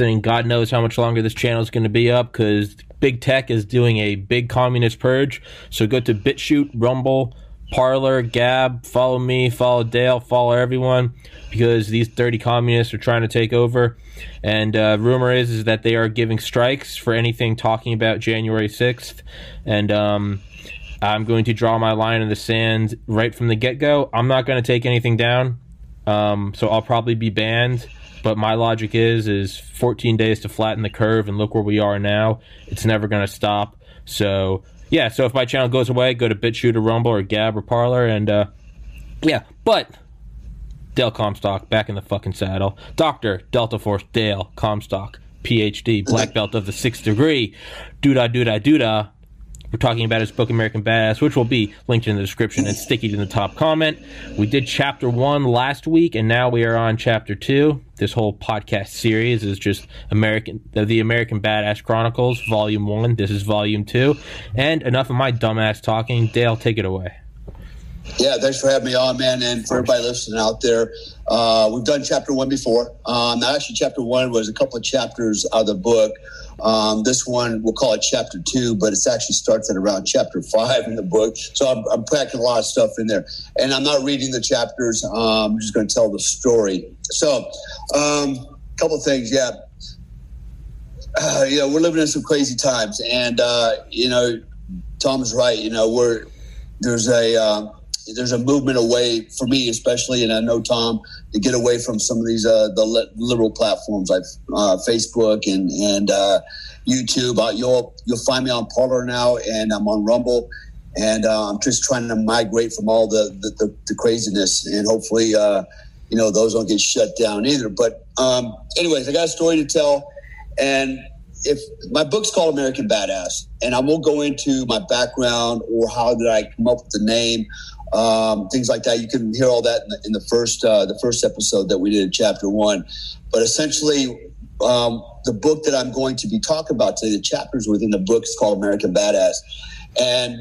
and God knows how much longer this channel is going to be up because big tech is doing a big communist purge. So go to BitChute, Rumble, Parler, Gab, follow me, follow Dale, follow everyone because these 30 communists are trying to take over. And uh, rumor is is that they are giving strikes for anything talking about January 6th. And um, I'm going to draw my line in the sand right from the get go. I'm not going to take anything down. Um, so I'll probably be banned but my logic is is 14 days to flatten the curve, and look where we are now. It's never going to stop. So yeah, so if my channel goes away, go to BitChute or Rumble or Gab or Parler, and uh, yeah. But Dale Comstock back in the fucking saddle. Doctor Delta Force Dale Comstock, PhD, black belt of the sixth degree. Doodah doodah doodah. We're talking about his book American Badass, which will be linked in the description and sticky in the top comment. We did chapter one last week, and now we are on chapter two. This whole podcast series is just American, the American Badass Chronicles, Volume One. This is Volume Two, and enough of my dumbass talking. Dale, take it away. Yeah, thanks for having me on, man, and for everybody listening out there. Uh, we've done chapter one before. Um, actually, chapter one was a couple of chapters out of the book. Um, this one, we'll call it chapter two, but it actually starts at around chapter five in the book. So I'm, I'm packing a lot of stuff in there. And I'm not reading the chapters, um, I'm just going to tell the story. So, a um, couple things, yeah. Uh, you know, we're living in some crazy times. And, uh, you know, Tom's right. You know, we're, there's a, uh, there's a movement away for me, especially, and I know Tom to get away from some of these uh, the liberal platforms like uh, Facebook and and uh, YouTube. Uh, you'll you'll find me on Parler now, and I'm on Rumble, and uh, I'm just trying to migrate from all the the, the, the craziness, and hopefully, uh, you know, those don't get shut down either. But um, anyways, I got a story to tell, and if my book's called American Badass, and I won't go into my background or how did I come up with the name um, things like that. You can hear all that in the, in the first uh, the first episode that we did in chapter one. But essentially, um, the book that I'm going to be talking about today, the chapters within the book, is called American Badass, and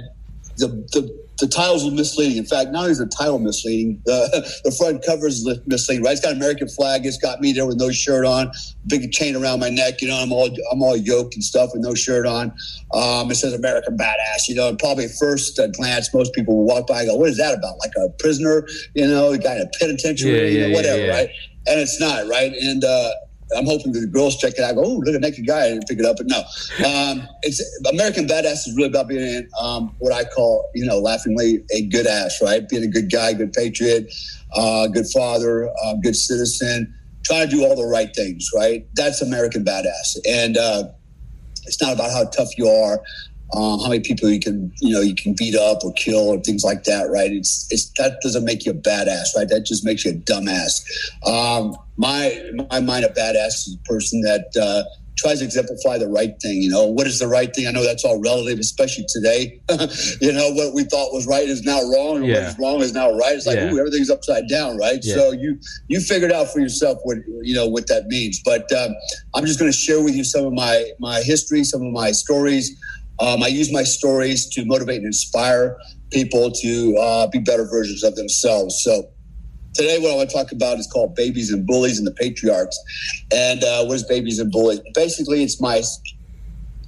the the the titles are misleading. In fact, not only is the title misleading, the, the front cover is misleading. Right? It's got an American flag. It's got me there with no shirt on, big chain around my neck. You know, I'm all I'm all yoked and stuff with no shirt on. Um, it says American badass. You know, and probably first glance, most people will walk by and go, "What is that about? Like a prisoner? You know, a guy in a penitentiary, yeah, yeah, you know, whatever, yeah, right?" And it's not right. And uh, I'm hoping the girls check it out. Go, oh, look at naked guy and pick it up. But no, um, it's American Badass is really about being um, what I call, you know, laughingly a good ass, right? Being a good guy, good patriot, uh, good father, uh, good citizen, trying to do all the right things, right? That's American Badass, and uh, it's not about how tough you are. Um, how many people you can you know you can beat up or kill or things like that, right? It's it's that doesn't make you a badass, right? That just makes you a dumbass. Um, my my mind, a badass is a person that uh, tries to exemplify the right thing. You know, what is the right thing? I know that's all relative, especially today. you know, what we thought was right is now wrong, and yeah. what is wrong is now right. It's like, yeah. ooh, everything's upside down, right? Yeah. So you you figured out for yourself what you know what that means. But um, I'm just going to share with you some of my my history, some of my stories. Um, I use my stories to motivate and inspire people to uh, be better versions of themselves. So today, what I want to talk about is called Babies and Bullies and the Patriarchs. And uh, what is Babies and Bullies? Basically, it's my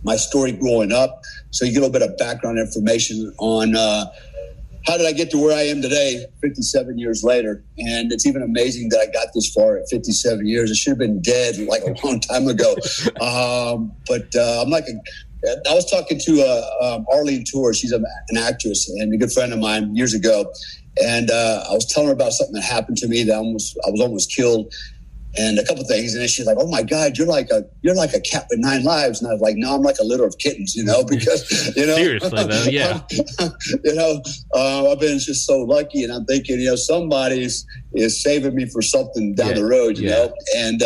my story growing up. So you get a little bit of background information on uh, how did I get to where I am today, 57 years later. And it's even amazing that I got this far at 57 years. I should have been dead like a long time ago. Um, but uh, I'm like a I was talking to uh, um, Arlene Tur. She's a, an actress and a good friend of mine years ago, and uh, I was telling her about something that happened to me that I almost I was almost killed, and a couple things. And then she's like, "Oh my God, you're like a you're like a cat with nine lives." And I was like, "No, I'm like a litter of kittens," you know, because you know, seriously though, yeah, you know, uh, I've been just so lucky, and I'm thinking, you know, somebody's is saving me for something down yeah. the road, you yeah. know, and.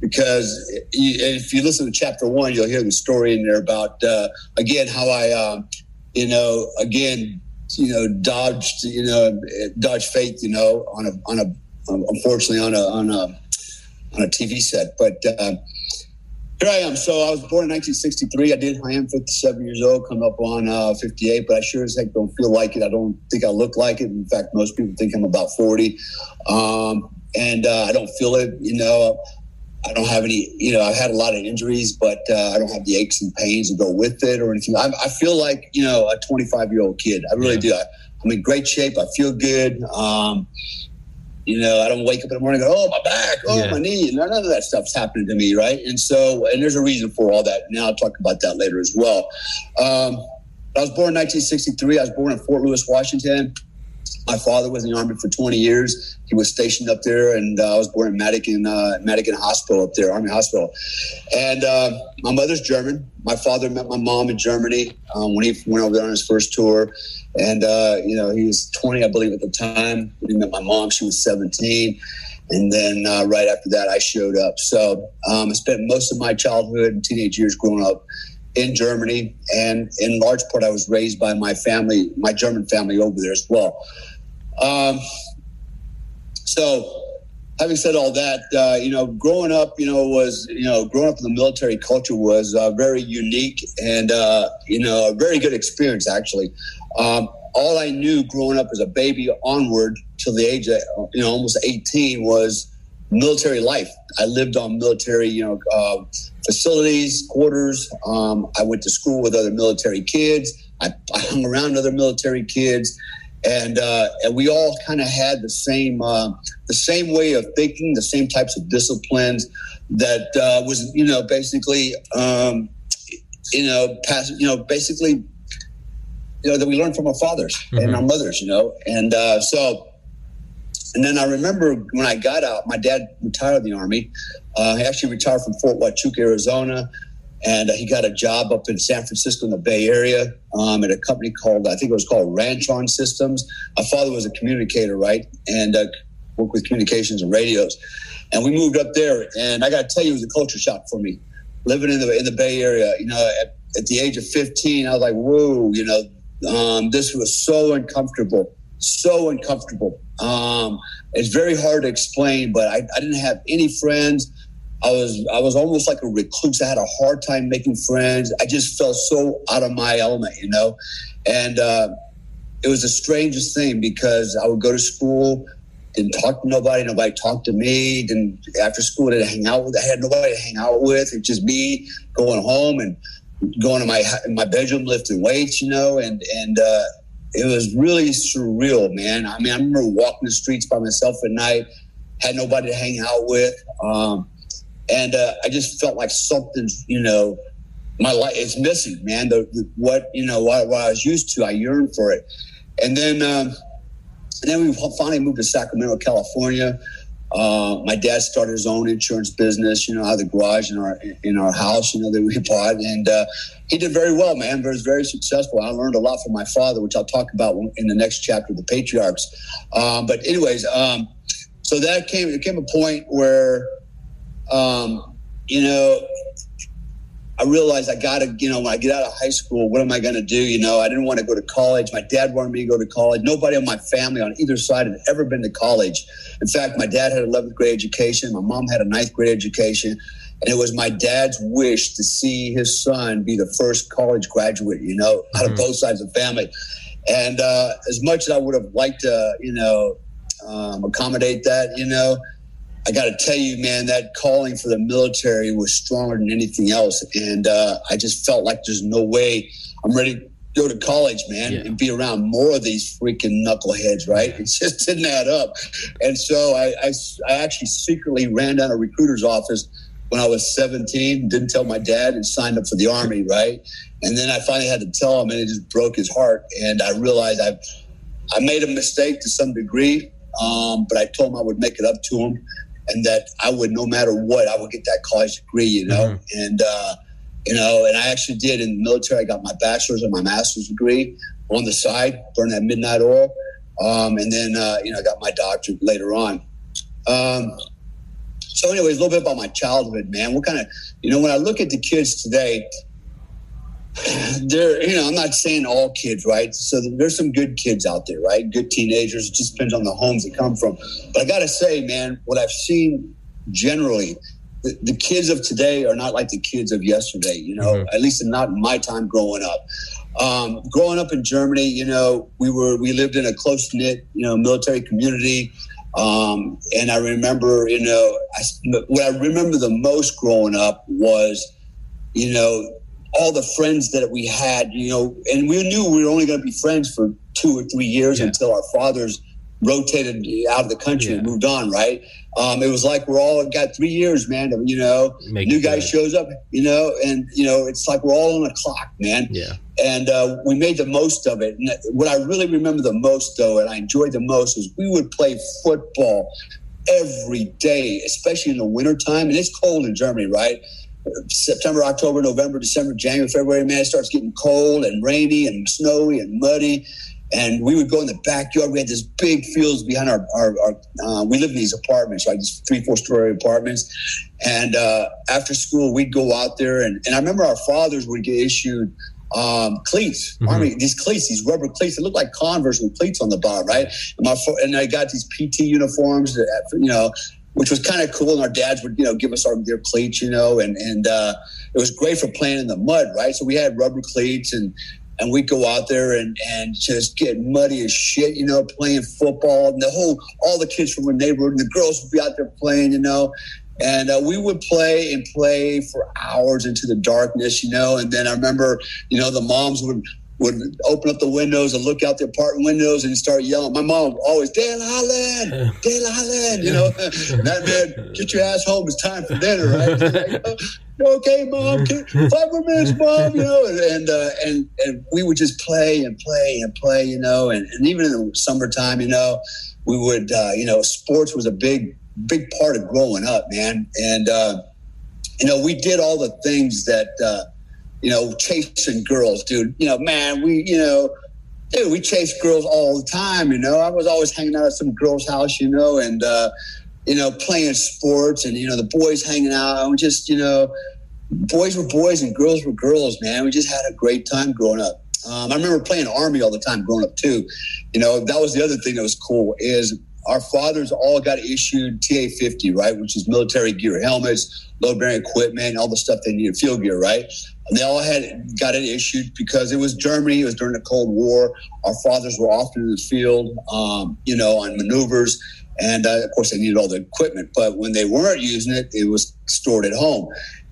Because if you listen to chapter one, you'll hear the story in there about uh, again how I, um, you know, again, you know, dodged, you know, dodged fate, you know, on a on a unfortunately on a on a on a TV set, but. Uh, here I am. So I was born in 1963. I did. I am 57 years old, come up on uh, 58, but I sure as heck don't feel like it. I don't think I look like it. In fact, most people think I'm about 40. Um, and uh, I don't feel it. You know, I don't have any. You know, I've had a lot of injuries, but uh, I don't have the aches and pains to go with it or anything. I, I feel like you know a 25 year old kid. I really yeah. do. I, am in great shape. I feel good. Um, you know, I don't wake up in the morning and go, oh, my back, oh, yeah. my knee. None of that stuff's happening to me, right? And so, and there's a reason for all that. Now I'll talk about that later as well. Um, I was born in 1963. I was born in Fort Lewis, Washington. My father was in the Army for 20 years. He was stationed up there, and uh, I was born in Madigan, uh, Madigan Hospital up there, Army Hospital. And uh, my mother's German. My father met my mom in Germany um, when he went over there on his first tour. And, uh, you know, he was 20, I believe, at the time. He met my mom, she was 17. And then uh, right after that, I showed up. So um, I spent most of my childhood and teenage years growing up in Germany. And in large part, I was raised by my family, my German family over there as well. Um, so having said all that, uh, you know, growing up, you know, was, you know, growing up in the military culture was uh, very unique and, uh, you know, a very good experience, actually. Um, all I knew growing up as a baby onward till the age of, you know, almost 18 was military life. I lived on military, you know, uh, facilities, quarters. Um, I went to school with other military kids. I, I hung around other military kids. And, uh, and we all kind of had the same uh, the same way of thinking, the same types of disciplines that uh, was you know basically um, you know pass you know basically you know, that we learned from our fathers mm-hmm. and our mothers, you know. And uh, so, and then I remember when I got out, my dad retired the Army. Uh, he actually retired from Fort Huachuca, Arizona. And he got a job up in San Francisco in the Bay Area um, at a company called, I think it was called Rantron Systems. My father was a communicator, right? And uh, worked with communications and radios. And we moved up there. And I got to tell you, it was a culture shock for me. Living in the, in the Bay Area, you know, at, at the age of 15, I was like, whoa, you know, um, this was so uncomfortable, so uncomfortable. Um, it's very hard to explain, but I, I, didn't have any friends. I was I was almost like a recluse. I had a hard time making friends. I just felt so out of my element, you know. And uh, it was the strangest thing because I would go to school, didn't talk to nobody. Nobody talked to me. Didn't after school didn't hang out with. I had nobody to hang out with. It's just me going home and going to my my bedroom lifting weights, you know, and and uh, it was really surreal, man. I mean, I remember walking the streets by myself at night, had nobody to hang out with, um, and uh, I just felt like something's, you know, my life is missing, man. The, the, what you know, what, what, I was used to, I yearned for it, and then um, and then we finally moved to Sacramento, California. Uh, my dad started his own insurance business, you know, out of the garage in our in our house, you know, that we bought, and uh, he did very well, man. Was very successful. I learned a lot from my father, which I'll talk about in the next chapter, of the patriarchs. Um, but anyways, um, so that came. It came a point where, um, you know, I realized I got to, you know, when I get out of high school, what am I going to do? You know, I didn't want to go to college. My dad wanted me to go to college. Nobody in my family on either side had ever been to college. In fact, my dad had 11th grade education. My mom had a ninth grade education. And it was my dad's wish to see his son be the first college graduate, you know, out mm-hmm. of both sides of the family. And uh, as much as I would have liked to, you know, um, accommodate that, you know, I got to tell you, man, that calling for the military was stronger than anything else. And uh, I just felt like there's no way I'm ready to go to college, man, yeah. and be around more of these freaking knuckleheads, right? It just didn't add up. And so I, I, I actually secretly ran down a recruiter's office when I was 17, didn't tell my dad, and signed up for the Army, right? And then I finally had to tell him, and it just broke his heart. And I realized I, I made a mistake to some degree, um, but I told him I would make it up to him and that I would, no matter what, I would get that college degree, you know, mm-hmm. and, uh, you know, and I actually did in the military. I got my bachelor's and my master's degree on the side, burned that midnight oil. Um, and then, uh, you know, I got my doctorate later on. Um, So, anyways, a little bit about my childhood, man. What kind of, you know, when I look at the kids today, they're, you know, I'm not saying all kids, right? So there's some good kids out there, right? Good teenagers. It just depends on the homes they come from. But I got to say, man, what I've seen generally, the, the, kids of today are not like the kids of yesterday, you know, mm-hmm. at least not in my time growing up. Um, growing up in Germany, you know, we were, we lived in a close knit, you know, military community. Um, and I remember, you know, I, what I remember the most growing up was, you know, all the friends that we had, you know, and we knew we were only going to be friends for two or three years yeah. until our fathers rotated out of the country yeah. and moved on, right? Um, it was like we're all got three years, man. You know, Make new guy shows up, you know, and you know it's like we're all on a clock, man. Yeah. And uh, we made the most of it. And what I really remember the most, though, and I enjoyed the most, was we would play football every day, especially in the wintertime. And it's cold in Germany, right? September, October, November, December, January, February, man, it starts getting cold and rainy and snowy and muddy. And we would go in the backyard. We had this big fields behind our, our, our uh, we lived in these apartments, right? These three, four story apartments. And uh, after school, we'd go out there. And, and I remember our fathers would get issued um, cleats, mm-hmm. army, these cleats, these rubber cleats. They look like Converse with cleats on the bottom, right? And, my, and I got these PT uniforms, that, you know, which was kind of cool. And our dads would, you know, give us our their cleats, you know, and and uh, it was great for playing in the mud, right? So we had rubber cleats, and and we'd go out there and and just get muddy as shit, you know, playing football. And the whole, all the kids from the neighborhood, and the girls would be out there playing, you know. And uh, we would play and play for hours into the darkness, you know. And then I remember, you know, the moms would would open up the windows and look out the apartment windows and start yelling. My mom always, Dale Holland, Dale Holland, you know, that man, get your ass home. It's time for dinner, right? Like, oh, okay, mom, five more minutes, mom, you know, and and, uh, and and we would just play and play and play, you know, and, and even in the summertime, you know, we would, uh, you know, sports was a big, big part of growing up, man, and uh, you know, we did all the things that uh, you know, chasing girls, dude. You know, man, we, you know, dude, we chase girls all the time. You know, I was always hanging out at some girl's house, you know, and uh, you know, playing sports, and you know, the boys hanging out, and just, you know, boys were boys and girls were girls, man. We just had a great time growing up. Um, I remember playing army all the time growing up too. You know, that was the other thing that was cool is our fathers all got issued TA50, right, which is military gear, helmets, load bearing equipment, all the stuff they needed, field gear, right? They all had got it issued because it was Germany. It was during the Cold War. Our fathers were often in the field, um, you know, on maneuvers. And uh, of course, they needed all the equipment. But when they weren't using it, it was stored at home.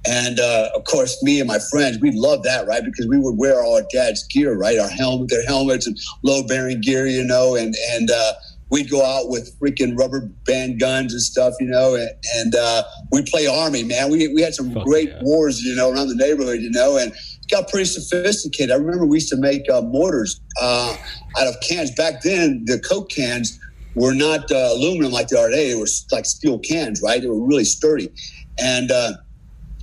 And uh, of course, me and my friends, we loved that, right? Because we would wear all our dad's gear, right? Our helmet, their helmets and load bearing gear, you know, and and uh, we'd go out with freaking rubber band guns and stuff, you know, and, and uh, we'd play army, man. We, we had some Fuck great yeah. wars, you know, around the neighborhood, you know, and got pretty sophisticated. I remember we used to make uh, mortars uh, out of cans. Back then, the Coke cans were not uh, aluminum like they are today. They were like steel cans, right? They were really sturdy. And uh,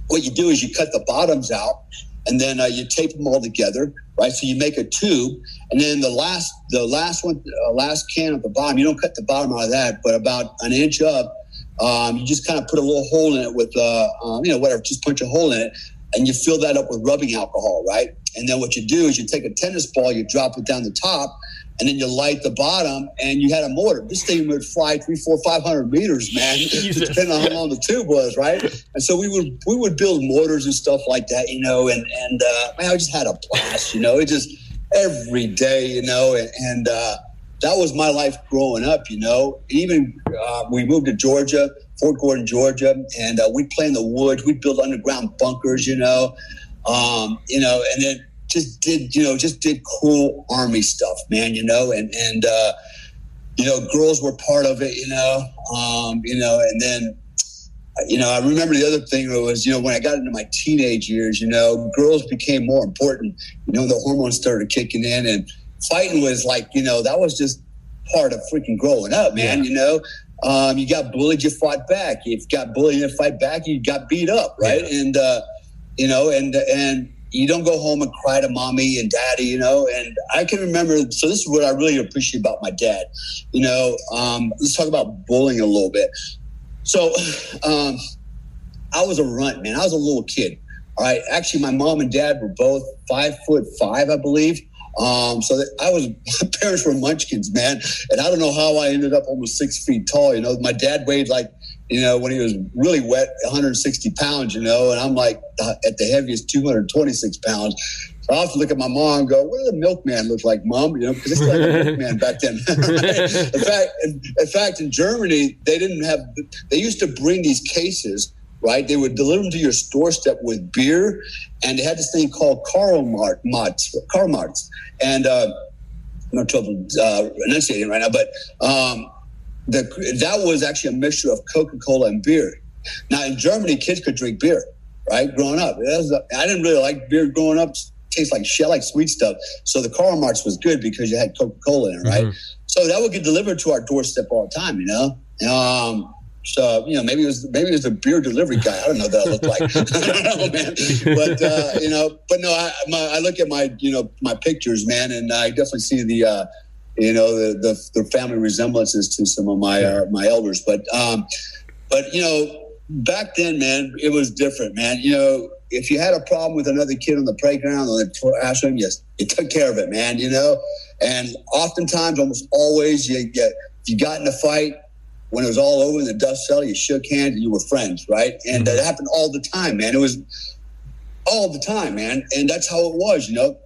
what you do is you cut the bottoms out and then uh, you tape them all together right? So you make a tube, and then the last the last one, uh, last can at the bottom, you don't cut the bottom out of that, but about an inch up, um, you just kind of put a little hole in it with, uh, um, you know, whatever, just punch a hole in it, and you fill that up with rubbing alcohol, right? And then what you do is you take a tennis ball, you drop it down the top, and then you light the bottom, and you had a mortar. This thing would fly three, four, five hundred meters, man, depending on how long the tube was, right? And so we would we would build mortars and stuff like that, you know. And and uh, man, I just had a blast, you know. It just every day, you know, and, and uh, that was my life growing up, you know. Even uh, we moved to Georgia, Fort Gordon, Georgia, and uh, we'd play in the woods. We'd build underground bunkers, you know, um, you know, and then just did, you know, just did cool army stuff, man, you know, and, and, uh, you know, girls were part of it, you know, um, you know, and then, you know, I remember the other thing was, you know, when I got into my teenage years, you know, girls became more important. You know, the hormones started kicking in, and fighting was like, you know, that was just part of freaking growing up, man. Yeah. You know, um, you got bullied, you fought back. If you got bullied and fight back, you got beat up, right? Yeah. And uh, you know, and and you don't go home and cry to mommy and daddy, you know. And I can remember. So this is what I really appreciate about my dad. You know, um, let's talk about bullying a little bit. So, um, I was a runt, man. I was a little kid. All right. Actually, my mom and dad were both five foot five, I believe. Um, so I was, my parents were munchkins, man. And I don't know how I ended up almost six feet tall. You know, my dad weighed like, you know, when he was really wet, 160 pounds, you know, and I'm like at the heaviest 226 pounds. So I often look at my mom and go, "What does a milkman look like, mom?" You know, because it's like a milkman back then. in fact, in, in, fact, in Germany, they didn't have. They used to bring these cases, right? They would deliver them to your doorstep with beer, and they had this thing called Karl Mart, Karl Marts, and uh, I'm not trouble uh, enunciating right now, but um, the, that was actually a mixture of Coca Cola and beer. Now in Germany, kids could drink beer, right? Growing up, was, I didn't really like beer growing up tastes like shit, like sweet stuff. So the Karl Marx was good because you had Coca Cola in it, right? Mm-hmm. So that would get delivered to our doorstep all the time, you know. Um, so you know, maybe it was maybe it was a beer delivery guy. I don't know what that looked like. I don't know, man. But uh, you know, but no, I, my, I look at my you know my pictures, man, and I definitely see the uh, you know the, the, the family resemblances to some of my uh, my elders. But um, but you know, back then, man, it was different, man. You know, if you had a problem with another kid on the playground or the classroom, yes, you took care of it, man. You know, and oftentimes, almost always, you get you got in a fight when it was all over in the dust cell. You shook hands and you were friends, right? And mm-hmm. that happened all the time, man. It was all the time, man. And that's how it was, you know.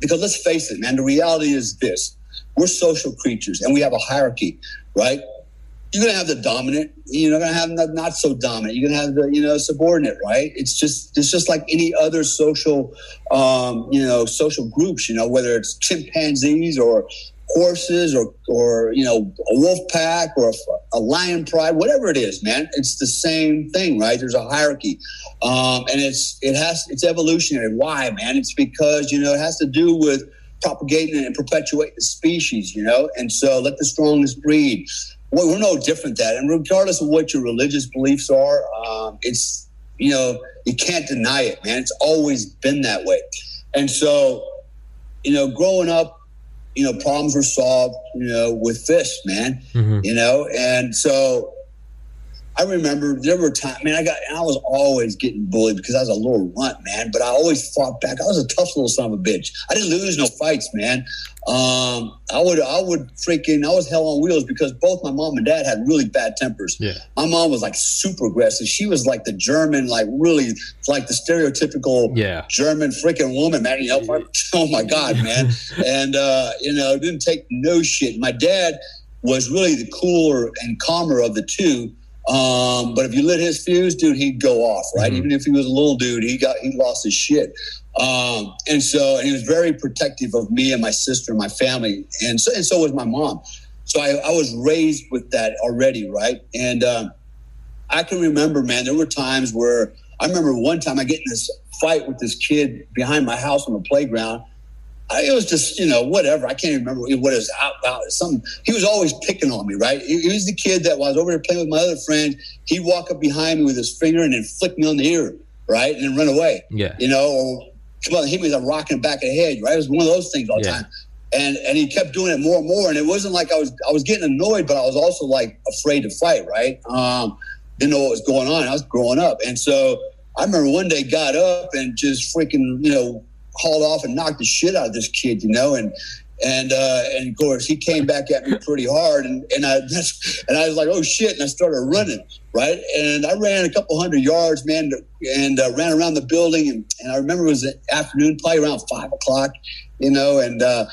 Because let's face it, man. The reality is this: we're social creatures, and we have a hierarchy, right? you're gonna have the dominant. You're gonna have the not so dominant. You're gonna have the you know subordinate, right? It's just it's just like any other social, um, you know, social groups. You know, whether it's chimpanzees or horses or or you know a wolf pack or a, a lion pride, whatever it is, man. It's the same thing, right? There's a hierarchy, um, and it's it has it's evolutionary. Why, man? It's because you know it has to do with propagating and perpetuating the species, you know, and so let the strongest breed well, we're no different that. And regardless of what your religious beliefs are, um, it's, you know, you can't deny it, man. It's always been that way. And so, you know, growing up, you know, problems were solved, you know, with fists, man, mm-hmm. you know, and so I remember there were times, man, I got, I was always getting bullied because I was a little runt, man, but I always fought back. I was a tough little son of a bitch. I didn't lose no fights, man. Um, I would, I would freaking, I was hell on wheels because both my mom and dad had really bad tempers. Yeah. My mom was like super aggressive. She was like the German, like really like the stereotypical yeah. German freaking woman, man. You know, oh my God, man. and, uh, you know, didn't take no shit. My dad was really the cooler and calmer of the two um, but if you lit his fuse, dude, he'd go off, right? Mm-hmm. Even if he was a little dude, he got he lost his shit. Um, and so, and he was very protective of me and my sister and my family, and so and so was my mom. So I, I was raised with that already, right? And um, I can remember, man, there were times where I remember one time I get in this fight with this kid behind my house on the playground I, it was just, you know, whatever. I can't even remember what it was about. Some he was always picking on me, right? He, he, was the kid that was over there playing with my other friend. He'd walk up behind me with his finger and then flick me on the ear, right, and then run away. Yeah, you know, or come on, hit me with a rock in the back of the head, right? It was one of those things all the yeah. time. And and he kept doing it more and more, and it wasn't like I was I was getting annoyed, but I was also like afraid to fight, right? Um, didn't know what was going on. I was growing up, and so I remember one day got up and just freaking, you know, hauled off and knocked the shit out of this kid, you know, and and uh, and of course he came back at me pretty hard, and and I that's, and I was like, oh shit, and I started running, right, and I ran a couple hundred yards, man, and uh, ran around the building, and, and I remember it was the afternoon, probably around five o'clock, you know, and uh,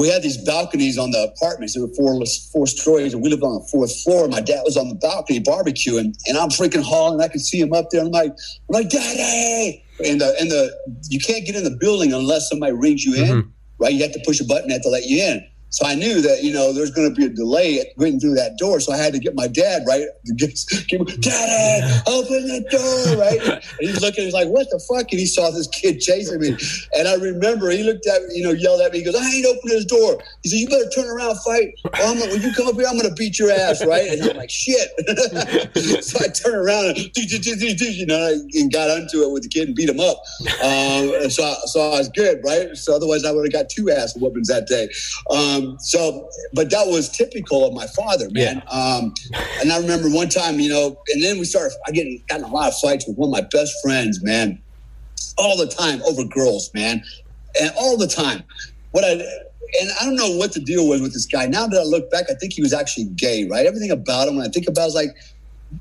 we had these balconies on the apartments. There were four four stories, and we lived on the fourth floor. My dad was on the balcony barbecuing, and I'm freaking hauling. I can see him up there. I'm like, I'm like, Daddy! And the and the you can't get in the building unless somebody rings you in, mm-hmm. right? You have to push a button have to let you in. So I knew that you know there's going to be a delay getting through that door. So I had to get my dad right. Get, Daddy, open the door, right? And he's looking, he's like, what the fuck? And he saw this kid chasing me. And I remember he looked at me, you know, yelled at me. He goes, I ain't opening this door. He said, you better turn around, fight. I'm when you come up here, I'm going to beat your ass, right? And I'm like, shit. so I turn around and, you know, and got onto it with the kid and beat him up. Um, so, so I was good, right? So otherwise I would have got two ass whoopings that day. Um, so, but that was typical of my father, man. Yeah. Um, and I remember one time, you know, and then we started, I get got in a lot of fights with one of my best friends, man, all the time over girls, man, and all the time. What I and I don't know what the deal was with this guy. Now that I look back, I think he was actually gay, right? Everything about him, when I think about, it, is like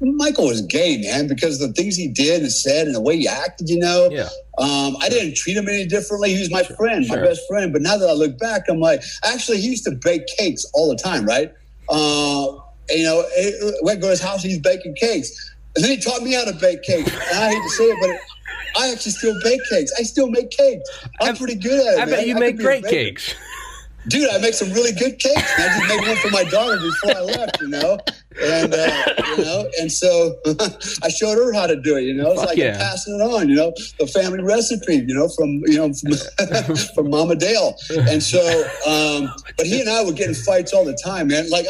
Michael was gay, man, because the things he did and said and the way he acted, you know. Yeah. Um, I didn't treat him any differently. He was my sure, friend, sure. my best friend. But now that I look back, I'm like, actually, he used to bake cakes all the time, right? Uh, you know, went to his house, he's baking cakes. And then he taught me how to bake cakes. And I hate to say it, but I actually still bake cakes. I still make cakes. I'm pretty good at it. I man. bet you I make great cakes. Dude, I make some really good cakes. I just made one for my daughter before I left, you know, and uh, you know, and so I showed her how to do it. You know, it's Fuck like yeah. passing it on. You know, the family recipe. You know, from you know from, from Mama Dale. And so, um, but he and I were getting fights all the time, man. Like,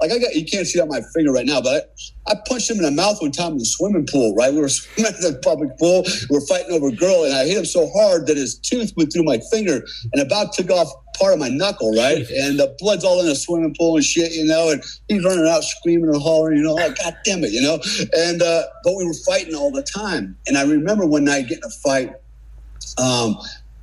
like I got you can't see on my finger right now, but I, I punched him in the mouth one time in the swimming pool. Right, we were swimming at the public pool. We were fighting over a girl, and I hit him so hard that his tooth went through my finger and about took off part of my knuckle, right? And the blood's all in the swimming pool and shit, you know. And he's running out screaming and hollering, you know, like God damn it, you know. And uh, but we were fighting all the time. And I remember one night getting a fight. Um,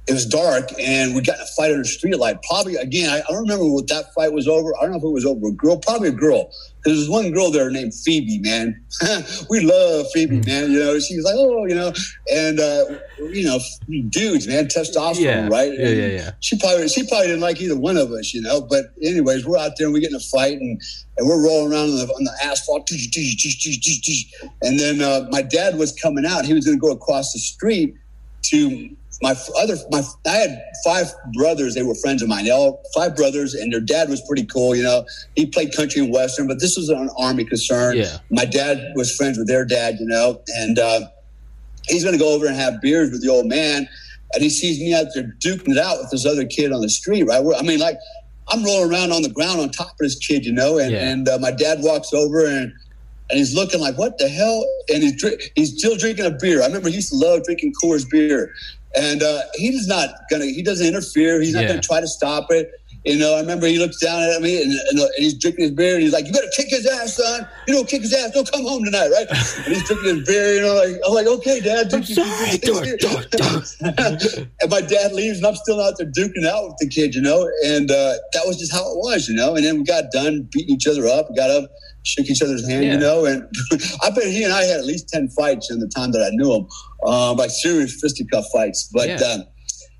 it was dark and we got in a fight under a street light. Probably again, I, I, don't remember what that fight was over. I don't know if it was over a girl, probably a girl. Because was one girl there named Phoebe, man. we love Phoebe, mm. man. You know, she was like, oh, you know, and uh, you know, dudes, man, testosterone, yeah. right? Yeah, yeah, yeah. She probably she probably didn't like either one of us, you know. But anyways, we're out there and we get in a fight and and we're rolling around on the, on the asphalt, and then uh, my dad was coming out. He was going to go across the street to my other my I had five brothers. They were friends of mine. They all five brothers, and their dad was pretty cool. You know, he played country and western, but this was an army concern. Yeah. My dad was friends with their dad. You know, and uh, he's going to go over and have beers with the old man, and he sees me out there duking it out with this other kid on the street. Right? I mean, like I'm rolling around on the ground on top of this kid. You know, and yeah. and uh, my dad walks over and and he's looking like, what the hell? And he's he's still drinking a beer. I remember he used to love drinking Coors beer, and uh, he's not gonna. He doesn't interfere. He's not yeah. gonna try to stop it. You know, I remember he looks down at me and, and, and, he's drinking his beer and he's like, "You better kick his ass, son. You don't kick his ass. Don't come home tonight, right?" And he's drinking his beer. You know, like I'm like, "Okay, Dad." I'm sorry. and my dad leaves, and I'm still out there duking out with the kid. You know, and uh, that was just how it was. You know, and then we got done beating each other up. got up shook each other's hand, yeah. you know. And I bet he and I had at least ten fights in the time that I knew him, uh, like serious fisticuff fights. But yeah. um,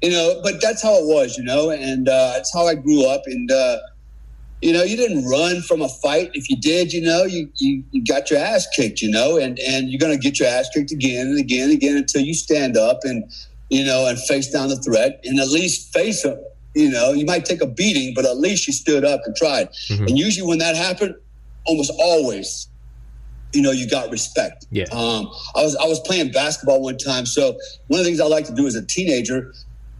you know, but that's how it was, you know, and uh, that's how I grew up. And uh, you know, you didn't run from a fight. If you did, you know, you, you, you got your ass kicked, you know, and and you're gonna get your ass kicked again and again and again until you stand up and you know and face down the threat and at least face them. You know, you might take a beating, but at least you stood up and tried. Mm-hmm. And usually, when that happened, almost always, you know, you got respect. Yeah. Um, I was I was playing basketball one time, so one of the things I like to do as a teenager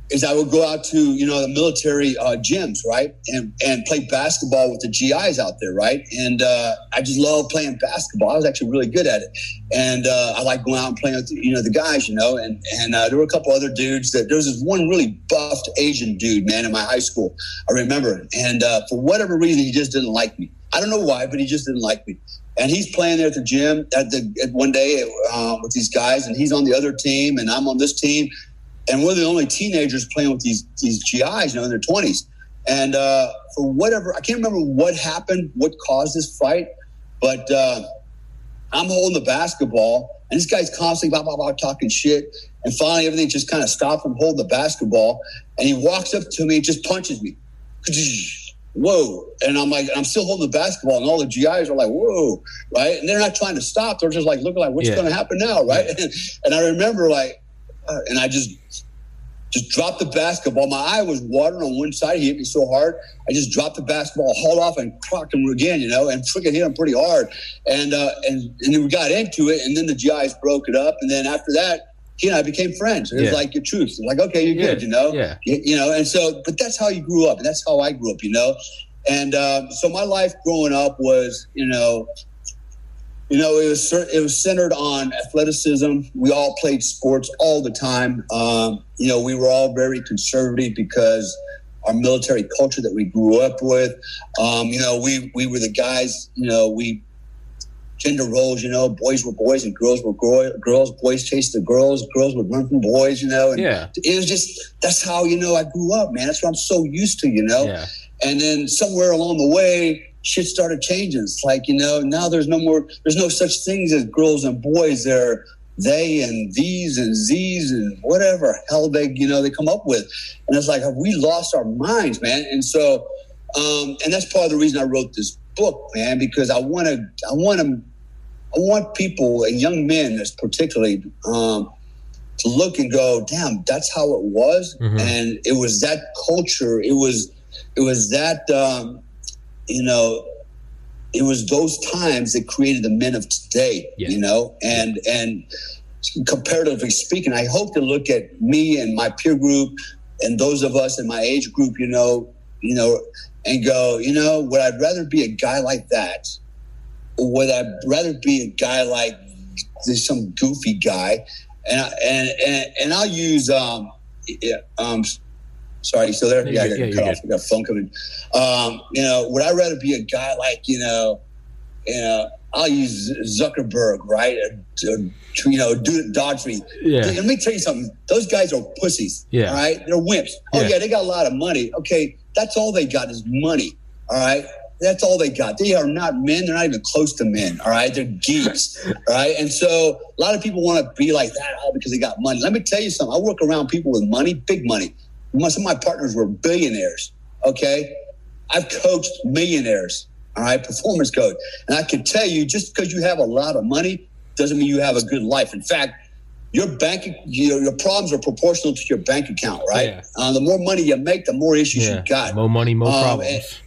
is I would go out to you know the military uh, gyms, right, and and play basketball with the GIs out there, right, and uh, I just love playing basketball. I was actually really good at it, and uh, I like going out and playing with you know the guys, you know, and and uh, there were a couple other dudes that there was this one really buffed Asian dude, man, in my high school. I remember, and uh, for whatever reason, he just didn't like me. I don't know why, but he just didn't like me. And he's playing there at the gym at the at one day uh, with these guys, and he's on the other team, and I'm on this team, and we're the only teenagers playing with these these GIs, you know, in their twenties. And uh, for whatever, I can't remember what happened, what caused this fight, but uh, I'm holding the basketball, and this guy's constantly blah blah blah talking shit. And finally, everything just kind of stopped from holding the basketball, and he walks up to me and just punches me whoa. And I'm like, I'm still holding the basketball, and all the GIs are like, whoa, right? And they're not trying to stop. They're just like looking like, what's yeah. going to happen now, right? And, and, I remember like, uh, and I just, just dropped the basketball. My eye was watering on one side. He hit me so hard. I just dropped the basketball, hauled off, and clocked him again, you know, and freaking hit him pretty hard. And uh, and and then we got into it, and then the GIs broke it up, and then after that, he and I became friends. It was Yeah. like your truth. It was like, okay, you're Yeah, good, you know? yeah. You, you know, and so, but that's how you grew up, and that's how I grew up, you know? And um, so my life growing up was, you know, you know, it was it was centered on athleticism. We all played sports all the time. Um, you know, we were all very conservative because our military culture that we grew up with. Um, you know, we we were the guys. You know, we gender roles. You know, boys were boys and girls were gro- girls. Boys chased the girls. Girls would run from boys. You know, and Yeah. it was just that's how you know I grew up, man. That's what I'm so used to. You know, Yeah. and then somewhere along the way, shit started changing. It's like, you know, now there's no more, there's no such things as girls and boys. They're they and these and these and whatever hell they, you know, they come up with. And it's like, have we lost our minds, man? And so, um, and that's part of the reason I wrote this book, man, because I want to, I want to, I want people and young men, as particularly, um, to look and go, damn, that's how it was, Mhm. and it was that culture. It was, it was that, um, you know, it was those times that created the men of today. Yeah. You know, and and comparatively speaking, I hope to look at me and my peer group and those of us in my age group, you know, you know, and go, you know, would I rather be a guy like that, or would I rather be a guy like this, some goofy guy? And I, and and and I'll use um yeah, um. Sorry, you still there? Yeah, I got yeah, cut off. I got a phone coming. Um, you know, would I rather be a guy like you know, you know, I'll use Zuckerberg, right? Or, or, you know, do Daughtry. Yeah. Let me tell you something. Those guys are pussies. Yeah. All right. They're wimps. Oh Yeah. yeah, they got a lot of money. Okay, that's all they got is money. All right. That's all they got. They are not men. They're not even close to men. All right. They're geeks. all right. And so a lot of people want to be like that all because they got money. Let me tell you something. I work around people with money, big money. Some of my partners were billionaires. Okay. I've coached millionaires. All right. Performance coach. And I can tell you just because you have a lot of money doesn't mean you have a good life. In fact, your bank, your, your problems are proportional to your bank account, right? Yeah. Uh, the more money you make, the more issues Yeah. you got. More money, more Um, problems.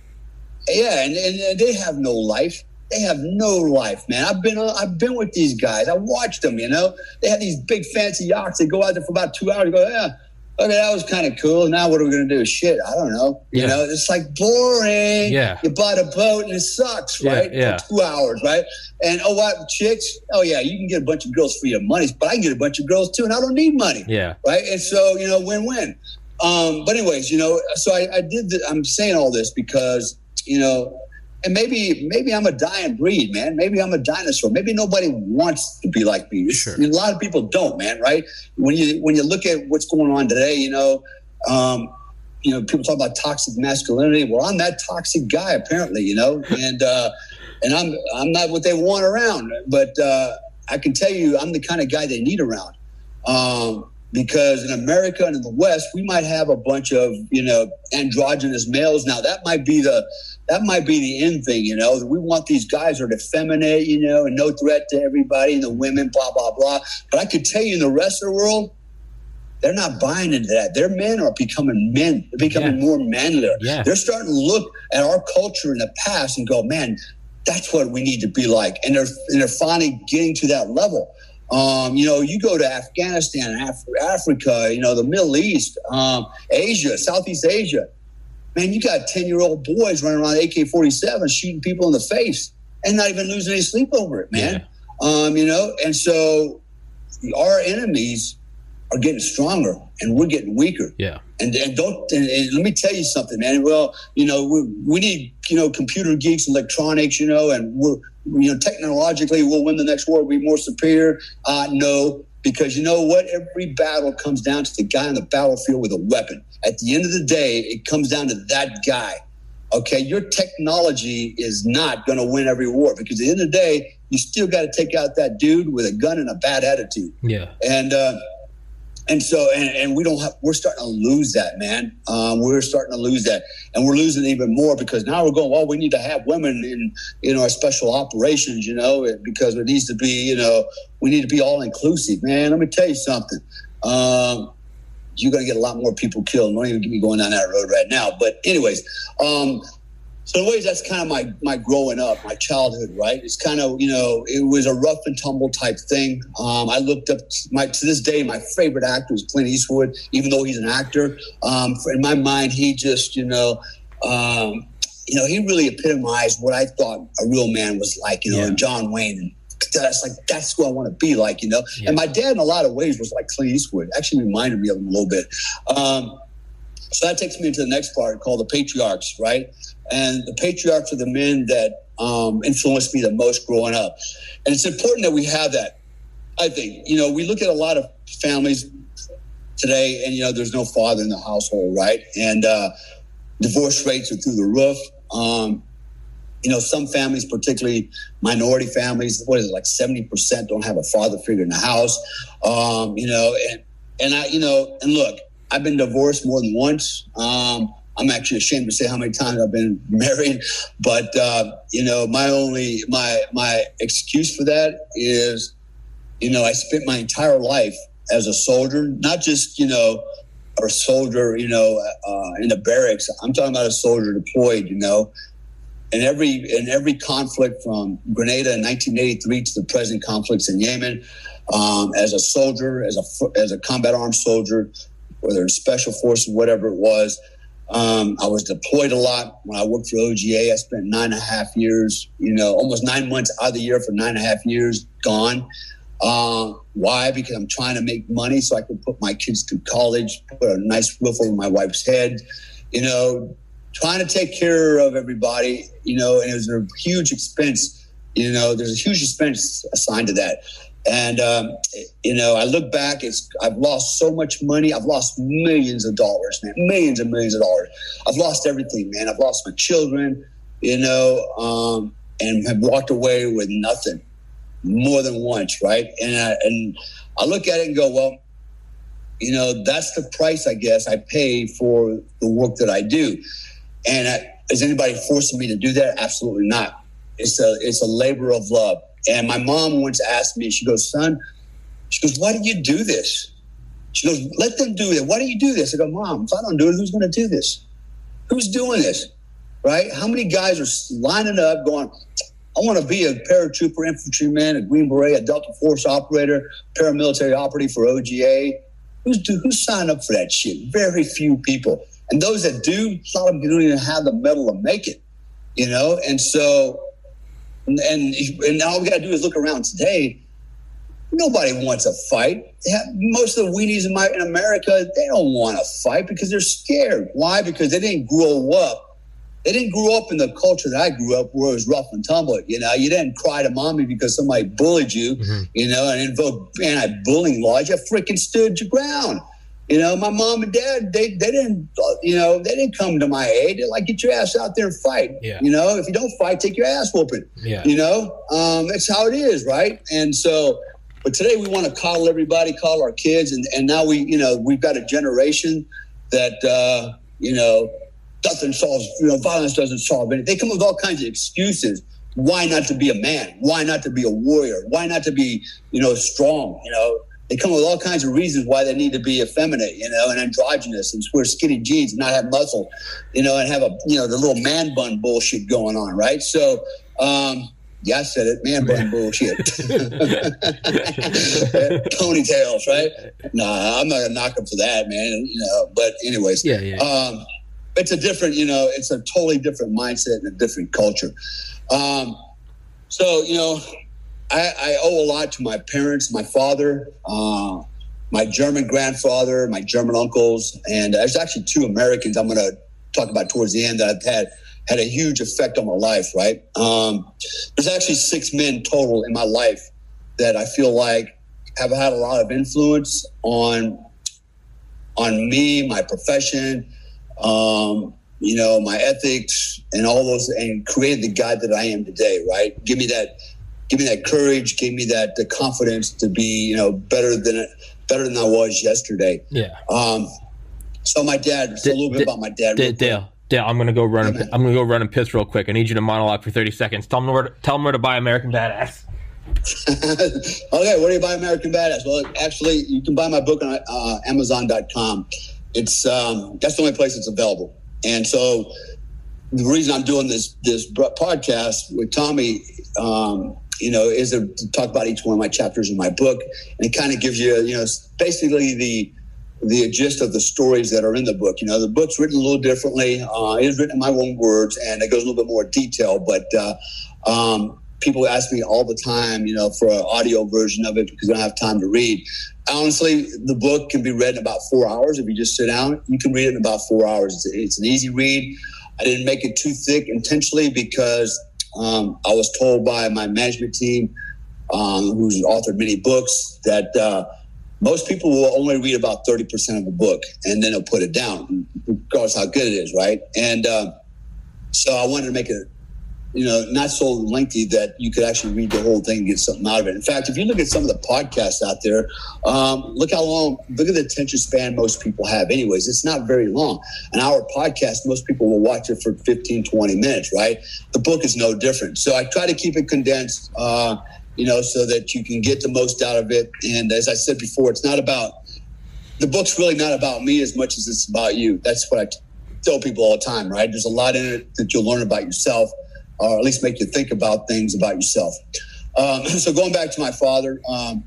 Yeah, and, and, and they have no life. They have no life, man. I've been uh, I've been with these guys. I watched them. You know, they have these big fancy yachts. They go out there for about two hours. Go, yeah, okay, that was kind of cool. Now what are we gonna do? Shit, I don't know. You Yeah. know, it's like boring. Yeah. you bought a boat and it sucks, Yeah, right? yeah. For two hours, right? And oh, what chicks? Oh yeah, you can get a bunch of girls for your money, but I can get a bunch of girls too, and I don't need money Yeah. right? And so you know, win-win. Um, but anyways, you know, so I, I did. The, I'm saying all this because you know, and maybe maybe I'm a dying breed, man. Maybe I'm a dinosaur. Maybe nobody wants to be like me. Sure. A lot of people don't, man. Right? When you when you look at what's going on today, you know. Um, you know, people talk about toxic masculinity. Well, I'm that toxic guy, apparently. You know, and uh, and I'm I'm not what they want around. But uh, I can tell you, I'm the kind of guy they need around. Um, because in America and in the West, we might have a bunch of you know androgynous males. Now that might be the that might be the end thing, you know. We want these guys are effeminate, you know, and no threat to everybody and the women, blah blah blah. But I could tell you, in the rest of the world, they're not buying into that. Their men are becoming men. They're becoming Yeah. more manlier. Yeah. They're starting to look at our culture in the past and go, man, that's what we need to be like. And they're and they're finally getting to that level. Um, you know, you go to Afghanistan, Af- Africa, you know, the Middle East, um, Asia, Southeast Asia. Man, you got 10 year old boys running around AK 47 shooting people in the face and not even losing any sleep over it, man. Um, you know, and so our enemies are getting stronger and we're getting weaker. Yeah. And, and don't and, and let me tell you something, man. Well, you know, we, we need you know computer geeks, electronics, you know, and we're you know technologically we'll win the next war, we'll be more superior. Uh, no, because you know what? Every battle comes down to the guy on the battlefield with a weapon. At the end of the day, it comes down to that guy. Okay, your technology is not going to win every war because at the end of the day, you still got to take out that dude with a gun and a bad attitude Yeah. and uh, and so and, and we don't have we're starting to lose that man um, we're starting to lose that and we're losing even more because now we're going well we need to have women in in our special operations you know because it needs to be you know we need to be all inclusive man let me tell you something um, you're going to get a lot more people killed. Don't even me going down that road right now. But anyways, um, so in ways that's kind of my my growing up, my childhood, right? It's kind of you know it was a rough and tumble type thing. Um, I looked up my to this day my favorite actor is Clint Eastwood, even though he's an actor. Um, in my mind, he just you know. Um, you know, he really epitomized what I thought a real man was like, you know, yeah. John Wayne and that's like that's who I want to be like, you know. Yeah. And my dad, in a lot of ways, was like Clint Eastwood. Actually, reminded me of him a little bit. Um, so that takes me into the next part called the patriarchs, right? And the patriarchs are the men that um, influenced me the most growing up. And it's important that we have that. I think you know we look at a lot of families today, and you know there's no father in the household, right? And uh, divorce rates are through the roof. Um, you know, some families, particularly minority families, what is it, like 70% don't have a father figure in the house. Um, you know, and, and I, you know, and look, I've been divorced more than once. Um, I'm actually ashamed to say how many times I've been married, but uh, you know, my only my my excuse for that is, you know, I spent my entire life as a soldier, not just you know, a soldier, you know, uh, in the barracks. I'm talking about a soldier deployed, you know, in every in every conflict from Grenada in 1983 to the present conflicts in Yemen, um, as a soldier, as a as a combat armed soldier, whether in special forces, whatever it was. Um, I was deployed a lot when I worked for OGA. I spent nine and a half years, you know, almost nine months out of the year for nine and a half years gone. Uh, why? Because I'm trying to make money so I can put my kids through college, put a nice roof over my wife's head, you know, trying to take care of everybody, you know, and it was a huge expense. You know, there's a huge expense assigned to that. And um, you know, I look back. It's I've lost so much money. I've lost millions of dollars, man, millions and millions of dollars. I've lost everything, man. I've lost my children, you know, um, and have walked away with nothing more than once, right? And I, and I look at it and go, well, you know, that's the price I guess I pay for the work that I do. And I, is anybody forcing me to do that? Absolutely not. It's a it's a labor of love. And my mom once asked me, she goes, son, she goes, why do you do this? She goes, let them do it. Why do you do this? I go, mom, if I don't do it, who's going to do this? Who's doing this? Right? How many guys are lining up going, I want to be a paratrooper infantryman, a Green Beret, a Delta Force operator, paramilitary operative for OGA. Who's, who's signed up for that shit? Very few people. And those that do, a lot of them don't even have the mettle to make it, you know? And so, and, and all we got to do is look around today. Nobody wants a fight. Most of the weenies in, my, in America, they don't want to fight because they're scared. Why? Because they didn't grow up they didn't grow up in the culture that I grew up where it was rough and tumble. You know, you didn't cry to mommy because somebody bullied you, mm-hmm. you know, and invoke anti-bullying laws. You freaking stood your ground. You know, my mom and dad, they, they didn't, you know, they didn't come to my aid. They're like, get your ass out there and fight. Yeah. You know, if you don't fight, take your ass whooping. Yeah. You know, um, that's how it is, right? And so, but today we want to coddle everybody, coddle our kids, and, and now we, you know, we've got a generation that, uh, you know, nothing solves, you know, violence doesn't solve anything. They come with all kinds of excuses. Why not to be a man? Why not to be a warrior? Why not to be, you know, strong? You know, they come with all kinds of reasons why they need to be effeminate, you know, and androgynous and wear skinny jeans and not have muscle, you know, and have a, you know, the little man bun bullshit going on, right? So, um, yeah, I said it, man bun bullshit. Ponytails, right? Nah, I'm not gonna knock them for that, man. You know, but anyways, yeah, yeah. Um, it's a different, you know, it's a totally different mindset and a different culture. Um, so, you know, I, I, owe a lot to my parents, my father, uh, my German grandfather, my German uncles, and there's actually two Americans I'm going to talk about towards the end that I've had had a huge effect on my life. Right? Um, there's actually six men total in my life that I feel like have had a lot of influence on on me, my profession, um, you know, my ethics, and all those, and created the guy that I am today. Right? Give me that give me that courage, gave me that the confidence to be, you know, better than better than I was yesterday. Yeah. Um, so my dad, a little bit about my dad. D- Dale, Dale, I'm gonna go run. And, I'm gonna go run and piss real quick. I need you to monologue for 30 seconds. Tell me where. To, tell them where to buy American Badass. okay, where do you buy American Badass? Well, actually, you can buy my book on uh, Amazon.com. It's um, that's the only place it's available. And so, the reason I'm doing this this podcast with Tommy, um, you know, is to talk about each one of my chapters in my book, and it kind of gives you, you know, basically the the gist of the stories that are in the book. You know, the book's written a little differently. Uh, it is written in my own words, and it goes a little bit more detail. But uh, um, people ask me all the time, you know, for an audio version of it because I don't have time to read. Honestly, the book can be read in about four hours. If you just sit down, you can read it in about four hours. It's, it's an easy read. I didn't make it too thick intentionally because um, I was told by my management team, um, who's authored many books, that uh, most people will only read about 30% of a book and then they'll put it down, regardless how good it is, right? And uh, so I wanted to make it you know, not so lengthy that you could actually read the whole thing and get something out of it. In fact, if you look at some of the podcasts out there, um, look how long, look at the attention span most people have, anyways. It's not very long. An hour podcast, most people will watch it for 15, 20 minutes, right? The book is no different. So I try to keep it condensed, uh, you know, so that you can get the most out of it. And as I said before, it's not about, the book's really not about me as much as it's about you. That's what I tell people all the time, right? There's a lot in it that you'll learn about yourself or at least make you think about things about yourself. Um, so going back to my father, um,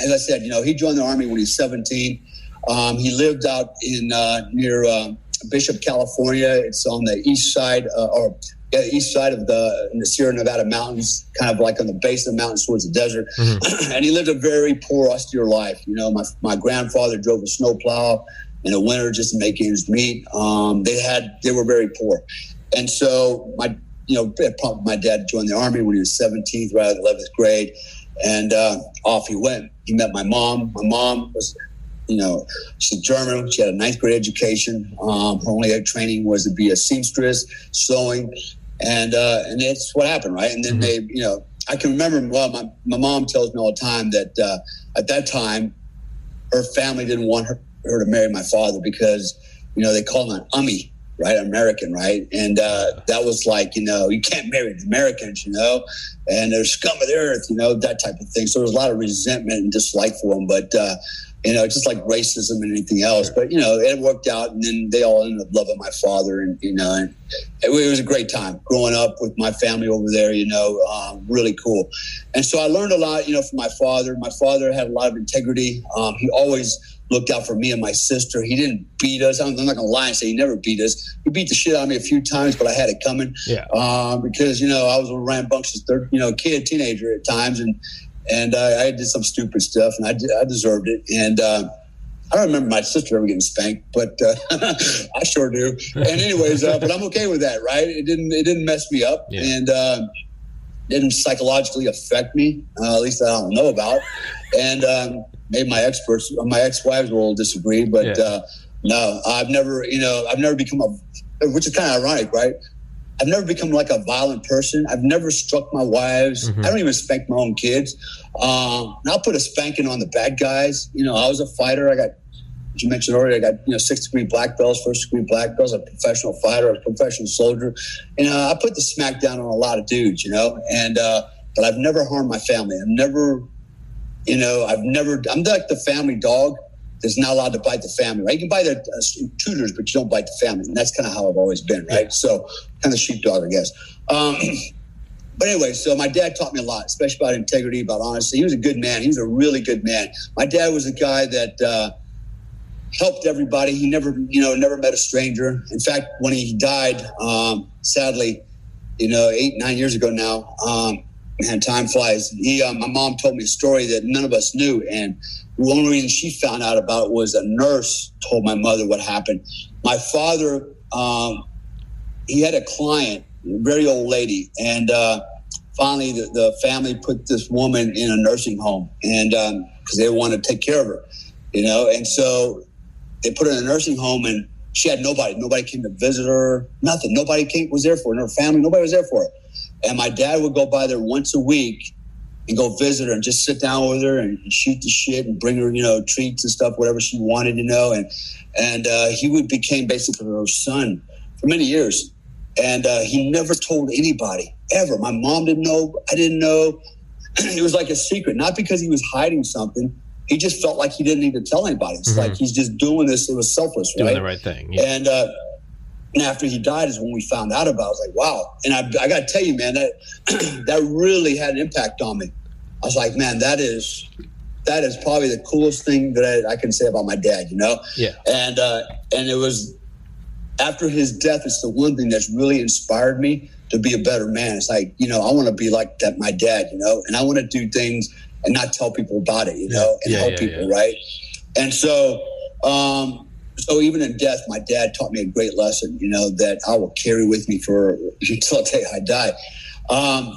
as I said, you know, he joined the army when he was 17. Um, he lived out in uh, near uh, Bishop, California. It's on the east side, uh, or yeah, east side of the, the, Sierra Nevada mountains, kind of like on the base of the mountains towards the desert. Mm-hmm. and he lived a very poor, austere life. You know, my my grandfather drove a snowplow in the winter just to make ends meet. Um, they had they were very poor, and so my you know, my dad joined the army when he was 17, right out of 11th grade, and uh, off he went. He met my mom. My mom was, you know, she's German. She had a ninth grade education. Um, her only training was to be a seamstress, sewing, and uh, and that's what happened, right? And then mm-hmm. they, you know, I can remember. Well, my my mom tells me all the time that uh, at that time, her family didn't want her, her to marry my father because, you know, they called him an Ami right? American, right? And uh, that was like, you know, you can't marry Americans, you know, and they're scum of the earth, you know, that type of thing. So there was a lot of resentment and dislike for them, but, uh, you know, just like racism and anything else. But, you know, it worked out. And then they all ended up loving my father. And, you know, and it, it was a great time growing up with my family over there, you know, um, really cool. And so I learned a lot, you know, from my father. My father had a lot of integrity. Um, he always, looked out for me and my sister. He didn't beat us. I'm, not going to lie and say he never beat us. He beat the shit out of me a few times, but I had it coming. Yeah. Um, because you know I was a rambunctious, third, you know, kid, teenager at times, and and uh, I did some stupid stuff, and I, I deserved it. And uh, I don't remember my sister ever getting spanked, but uh, I sure do. And anyways, uh, but I'm okay with that, right? It didn't it didn't mess me up, yeah. and uh, didn't psychologically affect me. Uh, at least I don't know about. And um, maybe my experts, my ex-wives will disagree, but yeah. uh, no, I've never, you know, I've never become a, which is kind of ironic, right? I've never become like a violent person. I've never struck my wives. Mm-hmm. I don't even spank my own kids. Um, and I'll put a spanking on the bad guys. You know, I was a fighter. I got, as you mentioned earlier, I got, you know, six degree black belts, first degree black belts, a professional fighter, a professional soldier. And uh, I put the smack down on a lot of dudes, you know, and, uh, but I've never harmed my family. I've never you know, I've never, I'm like the family dog that's not allowed to bite the family, right? You can bite the uh, tutors, but you don't bite the family. And that's kind of how I've always been, right? Yeah. So kind of sheepdog, I guess. Um, but anyway, so my dad taught me a lot, especially about integrity, about honesty. He was a good man. He was a really good man. My dad was a guy that uh, helped everybody. He never, you know, never met a stranger. In fact, when he died, um, sadly, you know, eight, nine years ago now, um, man, time flies. He, uh, my mom told me a story that none of us knew, and the only reason she found out about it was a nurse told my mother what happened. My father, um, he had a client, a very old lady, and uh, finally the, the, family put this woman in a nursing home, and because um, they wanted to take care of her, you know, and so they put her in a nursing home, and she had nobody. Nobody came to visit her. Nothing. Nobody came was there for her. Her family. Nobody was there for her. And my dad would go by there once a week and go visit her and just sit down with her and shoot the shit and bring her, you know, treats and stuff, whatever she wanted, you know. And and uh, he would became basically her son for many years. And uh, he never told anybody ever. My mom didn't know. I didn't know. it was like a secret, not because he was hiding something. He just felt like he didn't need to tell anybody. It's mm-hmm. like he's just doing this. It was selfless, doing the right thing. Yeah. And, uh, and after he died is when we found out about. it. I was like, wow. And I, I got to tell you, man, that that really had an impact on me. I was like, man, that is that is probably the coolest thing that I, I can say about my dad. You know? Yeah. And uh, and it was after his death. It's the one thing that's really inspired me to be a better man. It's like you know, I want to be like that, my dad. You know, and I want to do things and not tell people about it. You know, and yeah, help yeah, people, right? And so. Um, so even in death, my dad taught me a great lesson, you know, that I will carry with me for until I die. Um,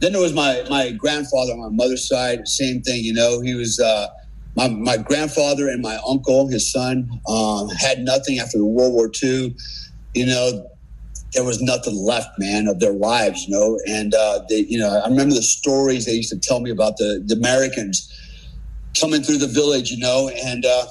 then there was my my grandfather on my mother's side, same thing, you know, he was uh, my, my grandfather and my uncle, his son, um, had nothing after the World War II. You know, there was nothing left, man, of their lives, you know. And uh, they, you know, I remember the stories they used to tell me about the, the Americans coming through the village, you know, and uh,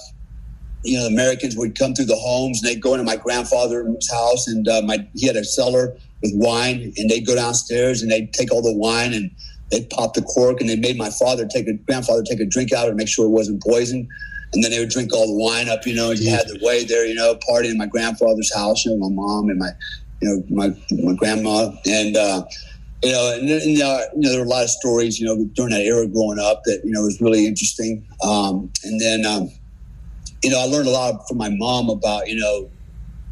you know, Americans would come through the homes and they'd go into my grandfather's house and uh, my he had a cellar with wine and they'd go downstairs and they'd take all the wine and they'd pop the cork and they made my father take a grandfather take a drink out and make sure it wasn't poison. And then they would drink all the wine up, you know, and you had the way there, you know, party in my grandfather's house, you know, my mom and my, you know, my, my grandma. And, uh, you know, and, and uh, you know, there were a lot of stories, you know, during that era growing up that, you know, was really interesting. Um, and then, um, you know, I learned a lot from my mom about, you know,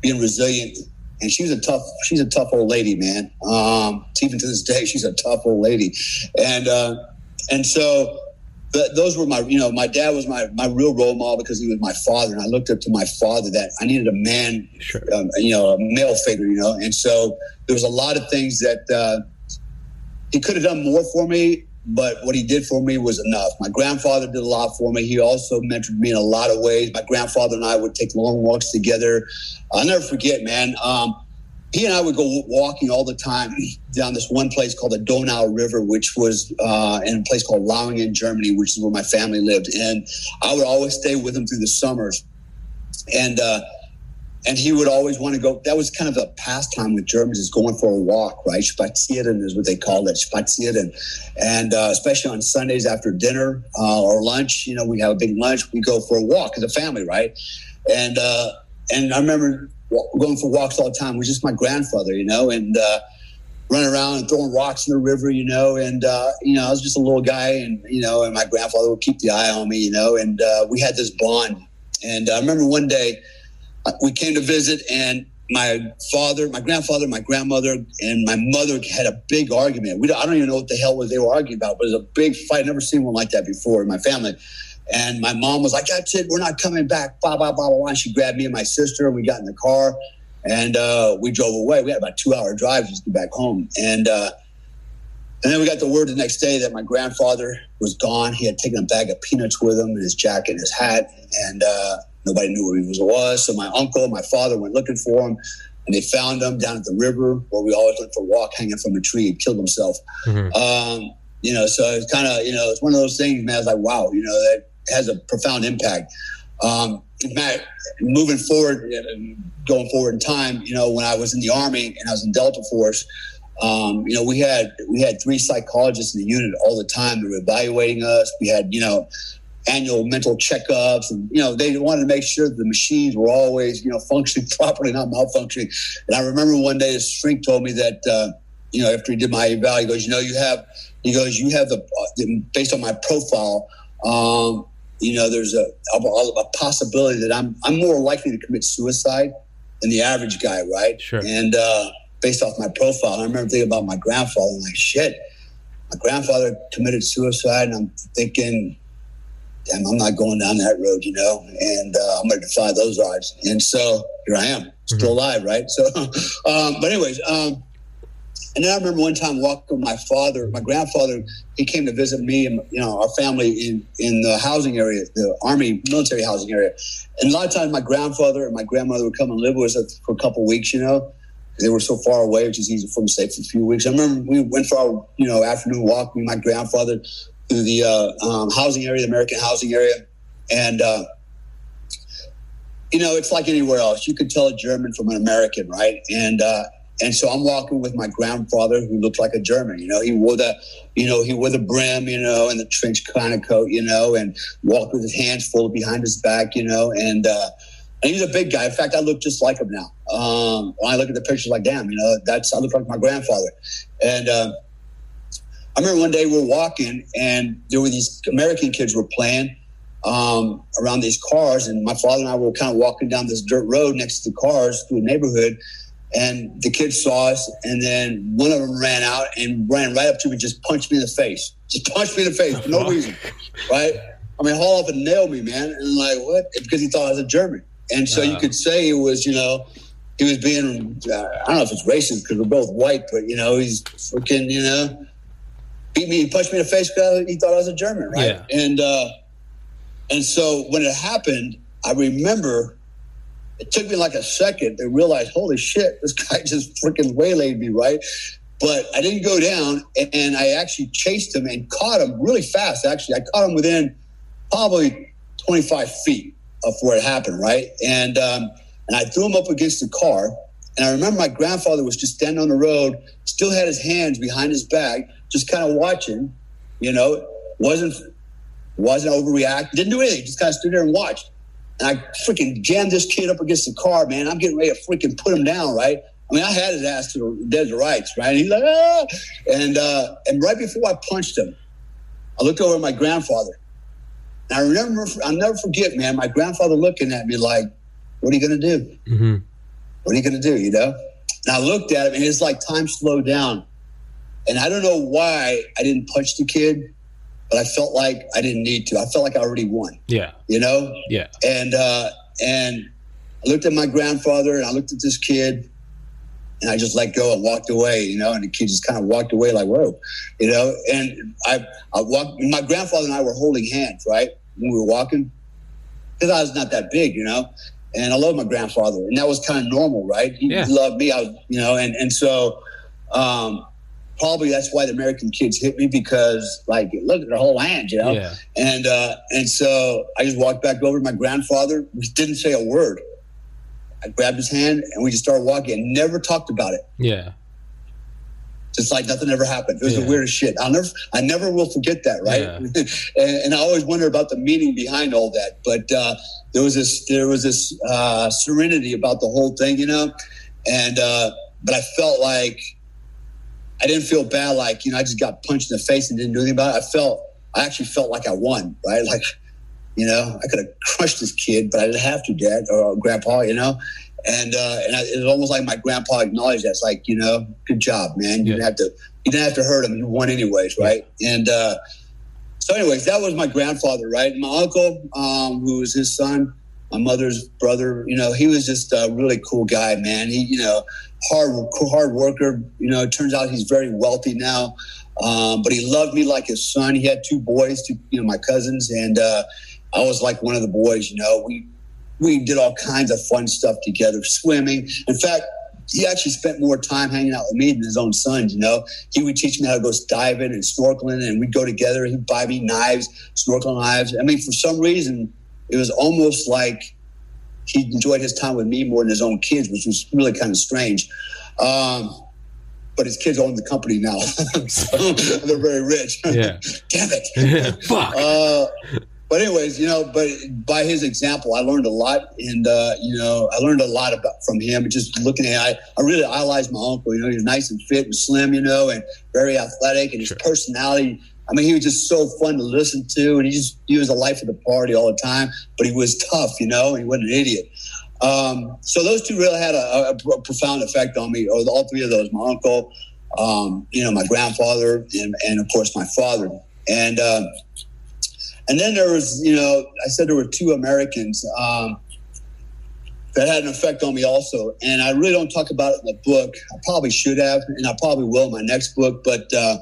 being resilient. And she's a tough, she's a tough old lady, man. Um, even to this day, she's a tough old lady. And, uh, and so those were my, you know, my dad was my, my real role model because he was my father. And I looked up to my father that I needed a man, sure. um, you know, a male figure, you know. And so there was a lot of things that, uh, he could have done more for me but what he did for me was enough. My grandfather did a lot for me. He also mentored me in a lot of ways. My grandfather and I would take long walks together. I'll never forget, man. Um, he and I would go walking all the time down this one place called the Donau River, which was uh, in a place called Lauingen, Germany, which is where my family lived. And I would always stay with him through the summers. And uh, and he would always want to go. That was kind of a pastime with Germans is going for a walk, right? Spazieren is what they call it, spazieren. And uh, especially on Sundays after dinner uh, or lunch, you know, we have a big lunch. We go for a walk as a family, right? And uh, and I remember going for walks all the time. It was just my grandfather, you know, and uh, running around and throwing rocks in the river, you know. And uh, you know, I was just a little guy, and you know, and my grandfather would keep the eye on me, you know. And uh, we had this bond. And I remember one day we came to visit and my father, my grandfather, my grandmother, and my mother had a big argument. We I don't even know what the hell was they were arguing about, but it was a big fight. I've never seen one like that before in my family. And my mom was like, "That's it. We're not coming back." Blah blah blah blah. And she grabbed me and my sister, and we got in the car, and uh, we drove away. We had about two hour drive just to get back home, and uh, and then we got the word the next day that my grandfather was gone. He had taken a bag of peanuts with him, and his jacket, and his hat, and uh, Nobody knew where he was. So my uncle, my father went looking for him, and they found him down at the river where we always went for a walk, hanging from a tree. He killed himself. Mm-hmm. Um, you know, so it's kind of you know it's one of those things, man. It's like wow, you know, that has a profound impact. Um, Matt, moving forward, going forward in time, you know, when I was in the army and I was in Delta Force, um, you know, we had we had three psychologists in the unit all the time. They were evaluating us. We had, you know, annual mental checkups and you know they wanted to make sure the machines were always you know functioning properly not malfunctioning. And i remember one day his shrink told me that uh, you know after he did my eval he goes you know you have he goes you have the based on my profile um, you know there's a, a, a possibility that i'm i'm more likely to commit suicide than the average guy right? Sure. And uh, based off my profile i remember thinking about my grandfather and like shit my grandfather committed suicide and i'm thinking damn, I'm not going down that road, you know, and uh, I'm going to defy those odds. And so here I am, still mm-hmm. alive, right? So, um, but anyways, um, and then I remember one time walking with my father, my grandfather, he came to visit me and, you know, our family in, in the housing area, the army military housing area. And a lot of times my grandfather and my grandmother would come and live with us for a couple weeks, you know, they were so far away, which is easy for them to stay for a few weeks. I remember we went for our, you know, afternoon walk. Me and my grandfather the uh, um, housing area, the American housing area, and uh, you know it's like anywhere else. You could tell a German from an American, right? And uh, and so I'm walking with my grandfather, who looked like a German. You know, he wore the, you know, he wore the brim, you know, and the trench kind of coat, you know, and walked with his hands folded behind his back, you know, and uh, and he's a big guy. In fact, I look just like him now. Um, when I look at the pictures, like, damn, you know, that's I look like my grandfather. And uh, I remember one day we were walking, and there were these American kids were playing um, around these cars, and my father and I were kind of walking down this dirt road next to the cars through a neighborhood, and the kids saw us, and then one of them ran out and ran right up to me, and just punched me in the face, just punched me in the face for no reason, right? I mean, haul up and nail me, man, and like what? Because he thought I was a German, and so you could say it was, you know, he was being, uh, I don't know if it's racist because we're both white, but you know, he's freaking, you know, beat me, he punched me in the face because he thought I was a German, right? Yeah. And uh, and so when it happened, I remember it took me like a second to realize, holy shit, this guy just freaking waylaid me, right? But I didn't go down, and I actually chased him and caught him really fast. Actually, I caught him within probably 25 feet of where it happened, right? And um, and I threw him up against the car. And I remember my grandfather was just standing on the road, still had his hands behind his back, just kind of watching. You know, wasn't wasn't overreacting, didn't do anything, just kind of stood there and watched. And I freaking jammed this kid up against the car, man. I'm getting ready to freaking put him down, right? I mean, I had his ass to the dead to rights, right? And he's like, ah! And, uh, and right before I punched him, I looked over at my grandfather. And I remember, I'll never forget, man, my grandfather looking at me like, what are you to do? Mm-hmm. What are you to do, you know? And I looked at him and it's like time slowed down. And I don't know why I didn't punch the kid, but I felt like I didn't need to. I felt like I already won, Yeah. you know? Yeah. And uh, and I looked at my grandfather and I looked at this kid and I just let go and walked away, you know, and the kid just kind of walked away like, whoa, you know, and I, I walked, my grandfather and I were holding hands, right? When we were walking, because I was not that big, you know, and I love my grandfather and that was kind of normal, right? He Yeah. loved me, I was, you know, and, and so, um, probably that's why the American kids hit me because like, look at their whole hand, you know? Yeah. And uh, and so I just walked back over to my grandfather. We didn't say a word. I grabbed his hand and we just started walking and never talked about it. Yeah. Just like nothing ever happened. It was Yeah. the weirdest shit. I'll never, I never will forget that, right? and, and I always wonder about the meaning behind all that. But uh, there was this, there was this uh, serenity about the whole thing, you know. And uh, but I felt like I didn't feel bad, like you know, I just got punched in the face and didn't do anything about it. I felt, I actually felt like I won, right? Like, you know, I could have crushed this kid, but I didn't have to, Dad or Grandpa, you know. And uh, and I, it was almost like my grandpa acknowledged that. It's like, you know, good job, man. You Yeah. didn't have to, you didn't have to hurt him. You won anyways, right? And uh, so, anyways, that was my grandfather, right? My uncle, um, who was his son, my mother's brother. You know, he was just a really cool guy, man. He, you know, hard hard worker. You know, it turns out he's very wealthy now. Um, but he loved me like his son. He had two boys, two, you know, my cousins, and uh, I was like one of the boys. You know, we we did all kinds of fun stuff together, swimming. In fact, he actually spent more time hanging out with me than his own sons. You know, he would teach me how to go diving and snorkeling, and we'd go together. He'd buy me knives, snorkel knives. I mean, for some reason, it was almost like he enjoyed his time with me more than his own kids, which was really kind of strange. Um, but his kids own the company now, so they're very rich. Yeah. Damn it. Fuck. Uh, but anyways, you know, but by his example, I learned a lot, and uh, you know, I learned a lot about from him. Just looking at, I, I really idolized my uncle. You know, he was nice and fit and slim, you know, and very athletic, and his Sure. personality. I mean, he was just so fun to listen to, and he just he was the life of the party all the time. But he was tough, you know, he wasn't an idiot. Um, so those two really had a, a, a profound effect on me, or all three of those. My uncle, um, you know, my grandfather, and, and of course my father. And uh, and then there was, you know, I said there were two Americans um, that had an effect on me also. And I really don't talk about it in the book. I probably should have, and I probably will in my next book. But uh,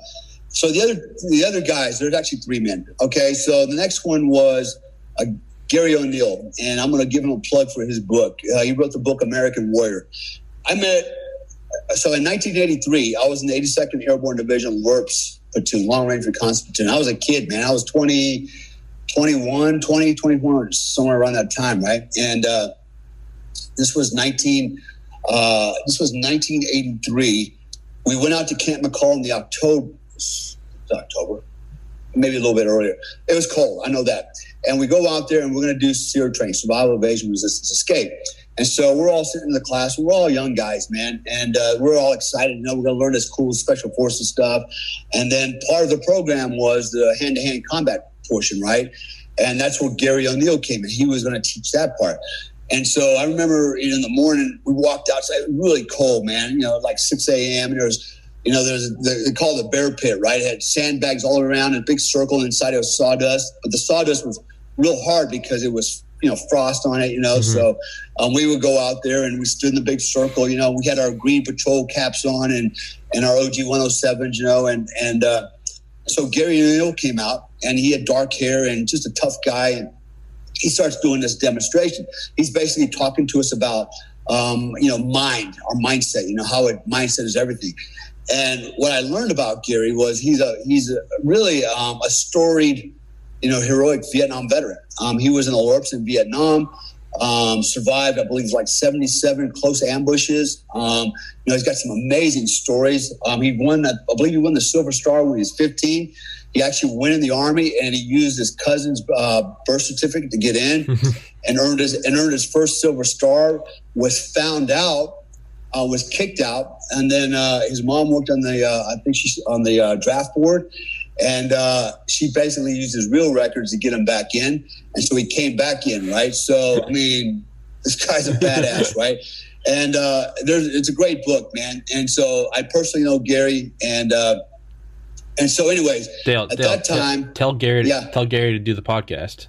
so the other the other guys, there's actually three men. Okay, so the next one was uh, Gary O'Neal, and I'm going to give him a plug for his book. Uh, he wrote the book American Warrior. I met so in 1983, I was in the 82nd Airborne Division LRPS platoon, Long Range Reconnaissance platoon. I was a kid, man. I was 20, 21, 20, 21, somewhere around that time, right? And uh, this was 19, Uh, this was 1983. We went out to Camp McCall in the October, October, maybe a little bit earlier. It was cold, I know that. And we go out there and we're going to do SERE training, survival, evasion, resistance, escape. And so we're all sitting in the class. We're all young guys, man, and uh, we're all excited. You know, we're going to learn this cool special forces stuff. And then part of the program was the hand-to-hand combat portion, right? And that's where Gary O'Neal came in. He was going to teach that part. And so I remember in the morning we walked outside, really cold, man. You know, like 6 a.m. And there was, you know, there's they call it the bear pit, right? It had sandbags all around, and a big circle inside it was sawdust, but the sawdust was real hard because it was you know frost on it you know? Mm-hmm. so um, we would go out there and we stood in the big circle you know? We had our green patrol caps on and and our og 107s you know? And and uh, so gary O'Neal came out and he had dark hair and just a tough guy. And he starts doing this demonstration. He's basically talking to us about um, you know mind our mindset you know how it mindset is everything and what i learned about gary was he's a he's a really um, a storied you know, heroic Vietnam veteran. Um, he was in the LRPs in Vietnam, um, survived, I believe, like 77 close ambushes. Um, you know, he's got some amazing stories. Um, he won, I believe, he won the Silver Star when he was 15. He actually went in the army and he used his cousin's uh, birth certificate to get in and earned his and earned his first Silver Star. Was found out uh, was kicked out, and then uh, his mom worked on the uh, I think she's on the uh, draft board, and uh, she basically used his real records to get him back in. And so he came back in, right? So, I mean, this guy's a badass, right? And uh, there's, it's a great book, man. And so I personally know Gary, and uh, and so, anyways, Dale, at Dale, that time, tell, tell Gary, to, yeah. tell Gary to do the podcast.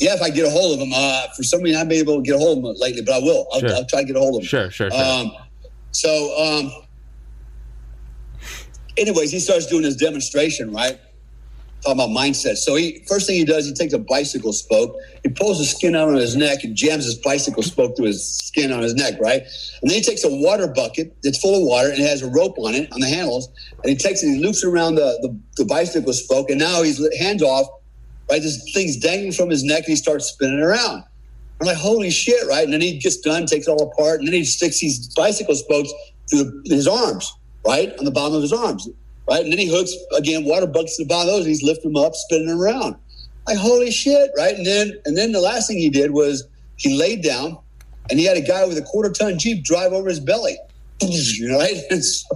Yeah, if I get a hold of him, uh, for some reason I've been able to get a hold of him lately, but I will. I'll, sure. I'll try to get a hold of him. Sure, sure, sure. Um, so, um, anyways, he starts doing his demonstration, right? Talking about mindset. So he first thing he does, he takes a bicycle spoke, he pulls the skin out on his neck and jams his bicycle spoke through his skin on his neck, right? And then he takes a water bucket that's full of water and it has a rope on it on the handles, and he takes it, he loops around the, the, the bicycle spoke, and now he's hands off, right? This thing's dangling from his neck, and he starts spinning around. I'm like, holy shit, right? And then he gets done, takes it all apart, and then he sticks these bicycle spokes through his arms right, on the bottom of his arms, right? And then he hooks again water buckets to the bottom of those. And he's lifting them up, spinning them around. Like holy shit, right? And then and then the last thing he did was he laid down, and he had a guy with a quarter ton jeep drive over his belly. Right, and so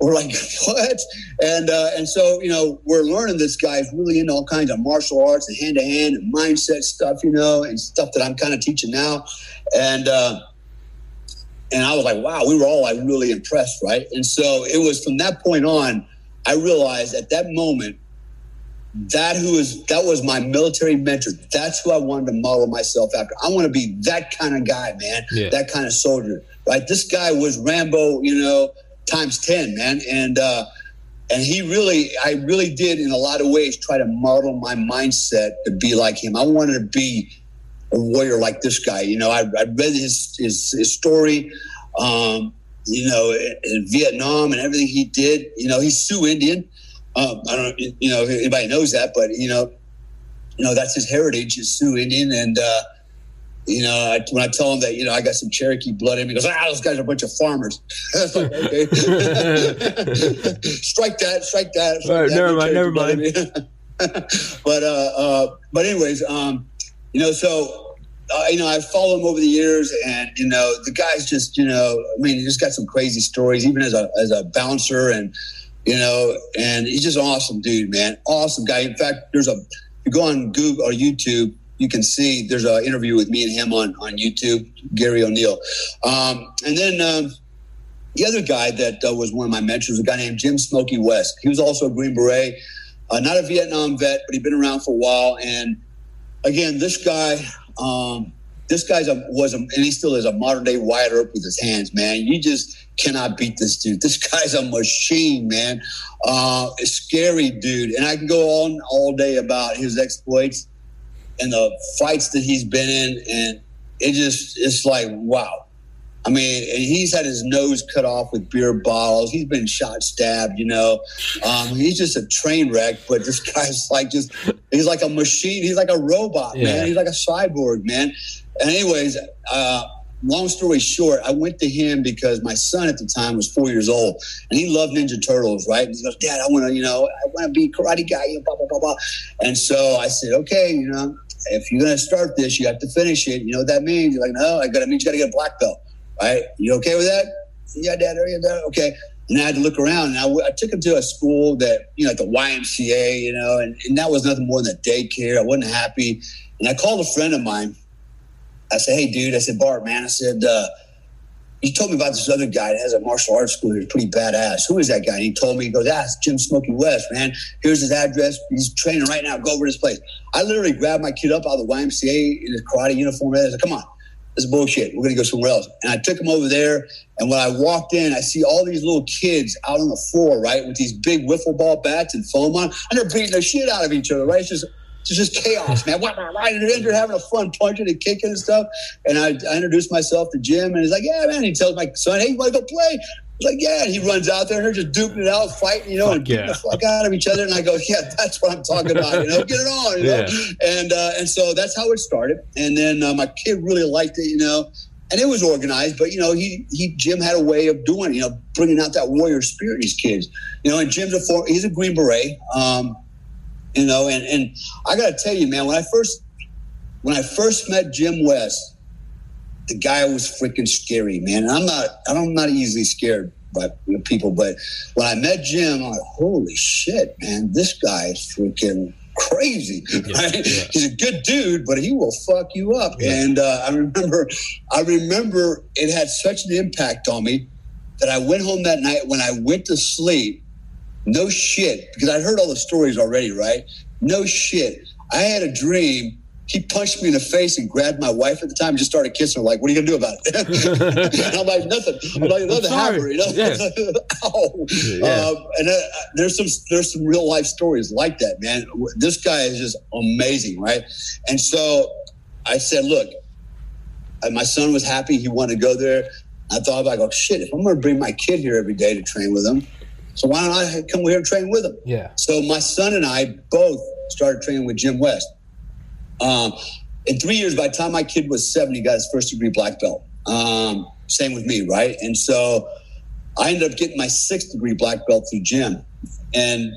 we're like, what? And uh, and so you know, we're learning this guy's really into all kinds of martial arts and hand to hand and mindset stuff, you know, and stuff that I'm kind of teaching now. And uh, and I was like, wow, we were all like really impressed, right? And so it was from that point on, I realized at that moment that who is that was my military mentor. That's who I wanted to model myself after. I want to be that kind of guy, man. Yeah. That kind of soldier, right? This guy was Rambo, you know, times ten, man, and uh, and he really, I really did in a lot of ways try to model my mindset to be like him. I wanted to be a warrior like this guy. You know, I, I read his, his, his story, um, you know, in, in, Vietnam and everything he did. You know, he's Sioux Indian. Um, I don't know, you know, if anybody knows that, but you know, you know that's his heritage is Sioux Indian, and uh, you know, I, when I tell him that, you know, I got some Cherokee blood in me, he goes, ah, those guys are a bunch of farmers. like, okay. strike that, strike that. Strike right, that never mind, never mind. but, uh, uh, but anyways, um, you know, so uh, you know, I've followed him over the years, and you know, the guy's just, you know, I mean, he just got some crazy stories, even as a as a bouncer, and you know, and he's just an awesome dude, man, awesome guy. In fact, there's a you go on Google or YouTube, you can see there's an interview with me and him on on YouTube, Gary O'Neal, um, and then. Um, the other guy that uh, was one of my mentors a guy named Jim Smoky West. He was also a Green Beret, uh, not a Vietnam vet, but he'd been around for a while. And again, this guy, um, this guy's a was a, and he still is a modern day Wyatt Earp with his hands, man. You just cannot beat this dude. This guy's a machine, man. Uh, a scary dude, and I can go on all day about his exploits and the fights that he's been in, and it just it's like wow. I mean, he's had his nose cut off with beer bottles. He's been shot, stabbed. You know, um, he's just a train wreck. But this guy's like just he's like a machine. He's like a robot, yeah. man. He's like a cyborg, man. And anyways, uh, long story short, I went to him because my son at the time was four years old and he loved Ninja Turtles, right? And he goes, Dad, I want to, you know, I want to be karate guy, blah, blah, blah, blah. And so I said, okay, you know, if you're going to start this, you have to finish it. You know what that means? You're like, no, I got to mean you got to get a black belt, right? You okay with that? Yeah, Dad, are you? Okay. And I had to look around and I, w- I took him to a school that, you know, like the YMCA, you know, and, and that was nothing more than a daycare. I wasn't happy. And I called a friend of mine. I said, hey, dude, I said, Bart, man, I said, uh, he told me about this other guy that has a martial arts school He's pretty badass. Who is that guy? And he told me, he goes, ah, it's Jim Smoky West, man. Here's his address. He's training right now. Go over to this place. I literally grabbed my kid up out of the YMCA in his karate uniform. And I said, come on. This is bullshit. We're going to go somewhere else. And I took him over there. And when I walked in, I see all these little kids out on the floor, right, with these big wiffle ball bats and foam on. And they're beating the shit out of each other, right? It's just it's just chaos, man. And they're having a fun punching and kicking and stuff. And I, I introduced myself to Jim, and he's like, "Yeah, man." He tells my son, "Hey, you want to go play?" He's like, "Yeah." And he runs out there, and they're just duking it out, fighting, you know, Fuck and yeah. the fuck out of each other. And I go, "Yeah, that's what I'm talking about. You know, get it on." You know? And uh, and so that's how it started. And then uh, my kid really liked it, you know. And it was organized, but you know, he he Jim had a way of doing, it, you know, bringing out that warrior spirit in these kids. You know, and Jim's a for, he's a Green Beret. Um, you know and, and i gotta tell you man when i first when i first met jim west the guy was freaking scary man and i'm not i'm not easily scared by people but when i met jim i'm like holy shit man this guy is freaking crazy right? yeah. he's a good dude but he will fuck you up Yeah. and uh, i remember i remember it had such an impact on me that i went home that night when i went to sleep no shit, because I'd heard all the stories already, right? No shit. I had a dream. He punched me in the face and grabbed my wife at the time and just started kissing her. Like, what are you gonna do about it? and I'm like, nothing. I'm like, nothing sorry. happened, you know. Yeah. Ow. Yeah. Um, and uh, there's some there's some real life stories like that, man. This guy is just amazing, right? And so I said, look, uh, my son was happy. He wanted to go there. I thought about, I go, shit, if I'm going to bring my kid here every day to train with him, so why don't I come here and train with him? Yeah. So my son and I both started training with Jim West. Um, in three years, by the time my kid was seven, he got his first degree black belt. Um, same with me, right? And so I ended up getting my sixth degree black belt through Jim, and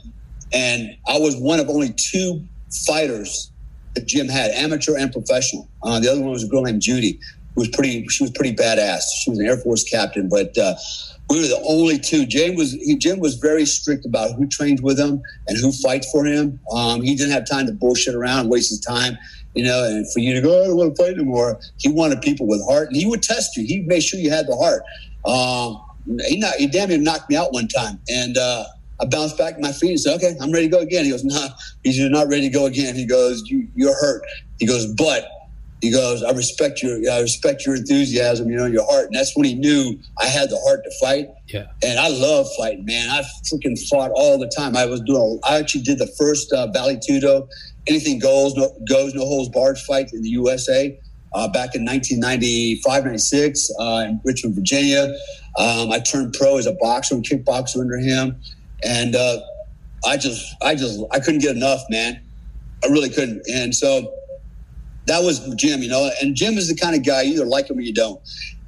and I was one of only two fighters that Jim had, amateur and professional. Uh, the other one was a girl named Judy, who was pretty. She was pretty badass. She was an Air Force captain, but uh, we were the only two. Jim was he, Jim was very strict about who trains with him and who fights for him. Um, he didn't have time to bullshit around waste his time, you know. And for you to go, "Oh, I don't want to fight anymore. He wanted people with heart, and he would test you. He made sure you had the heart. Um, he not, he damn near knocked me out one time, and uh, I bounced back my feet and said, "Okay, I'm ready to go again." He goes, "No, he's you're not ready to go again." He goes, you, "You're hurt." He goes, "But." He goes, I respect your, I respect your enthusiasm, you know, your heart, and that's when he knew I had the heart to fight. Yeah. And I love fighting, man. I freaking fought all the time. I was doing. I actually did the first uh, Tudo, anything goes, no goes, no holds barred fight in the USA uh, back in 1995, 96 uh, in Richmond, Virginia. Um, I turned pro as a boxer and kickboxer under him, and uh, I just, I just, I couldn't get enough, man. I really couldn't, and so that was Jim, you know. And Jim is the kind of guy you either like him or you don't.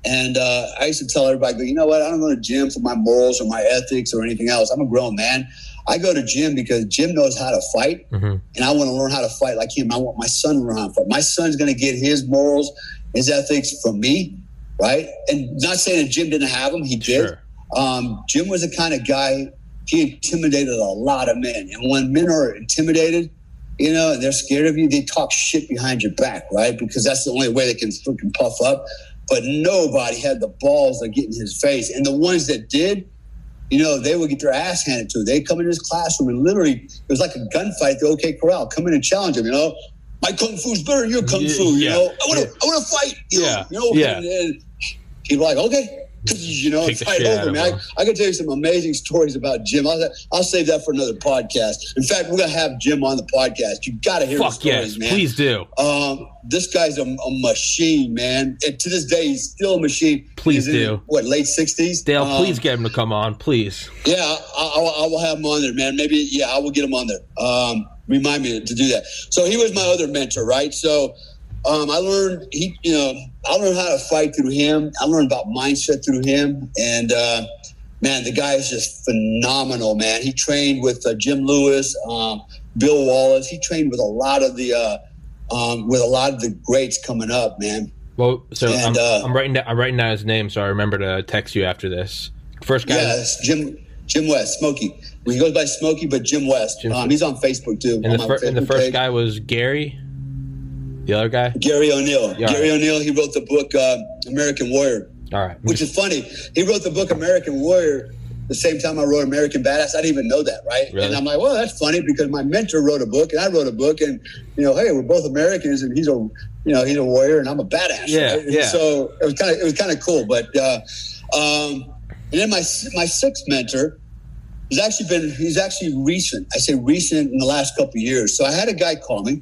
And uh, I used to tell everybody, go, you know what? I don't go to Jim for my morals or my ethics or anything else. I'm a grown man. I go to Jim because Jim knows how to fight, Mhm. and I want to learn how to fight like him. I want my son to learn how to fight. My son's going to get his morals, his ethics from me, right? And not saying that Jim didn't have them, he did. Sure. Um, Jim was the kind of guy he intimidated a lot of men, and when men are intimidated, you know, and they're scared of you, they talk shit behind your back, right? Because that's the only way they can freaking puff up. But nobody had the balls to get in his face, and the ones that did, you know, they would get their ass handed to. They come in his classroom and literally, it was like a gunfight the OK Corral. Come in and challenge him, you know. My kung fu's better than your kung Yeah, fu, you yeah, know. I want to, yeah. I want to fight, you Yeah, know. You know, yeah. and, and he'd be like, okay, you know, Take the fight shit out over me. I. I can tell you some amazing stories about Jim. I'll, I'll save that for another podcast. In fact, we're gonna have Jim on the podcast. You got to hear the Fuck stories, yes, man. please do. Um, this guy's a, a machine, man. And to this day, he's still a machine. Please He's do. What late sixties? Dale, please get him to come on, please. Yeah, I, I, I will have him on there, man. Maybe, yeah, I will get him on there. Um, remind me to do that. So he was my other mentor, right? So Um, I learned he, you know, I learned how to fight through him. I learned about mindset through him, and uh, man, the guy is just phenomenal, man. He trained with uh, Jim Lewis, um, Bill Wallace. He trained with a lot of the uh, um, with a lot of the greats coming up, man. Well, so and, I'm, uh, I'm, writing down, I'm writing down his name, so I remember to text you after this. First guy, yeah, Jim Jim West, Smokey. He goes by Smokey, but Jim West. Jim um, he's on Facebook too. And, the, fir- and the, first page. guy was Gary. The other guy, Gary O'Neal. Yeah, Gary right. O'Neal. He wrote the book uh, American Warrior. All right. Which is funny. He wrote the book American Warrior the same time I wrote American Badass. I didn't even know that, right? Really? And I'm like, well, that's funny because my mentor wrote a book and I wrote a book, and you know, hey, we're both Americans, and he's a, you know, he's a warrior and I'm a badass. Yeah, right? yeah. So it was kind of it was kind of cool, but uh, um, and then my my sixth mentor has actually been he's actually recent. I say recent in the last couple years. So I had a guy call me.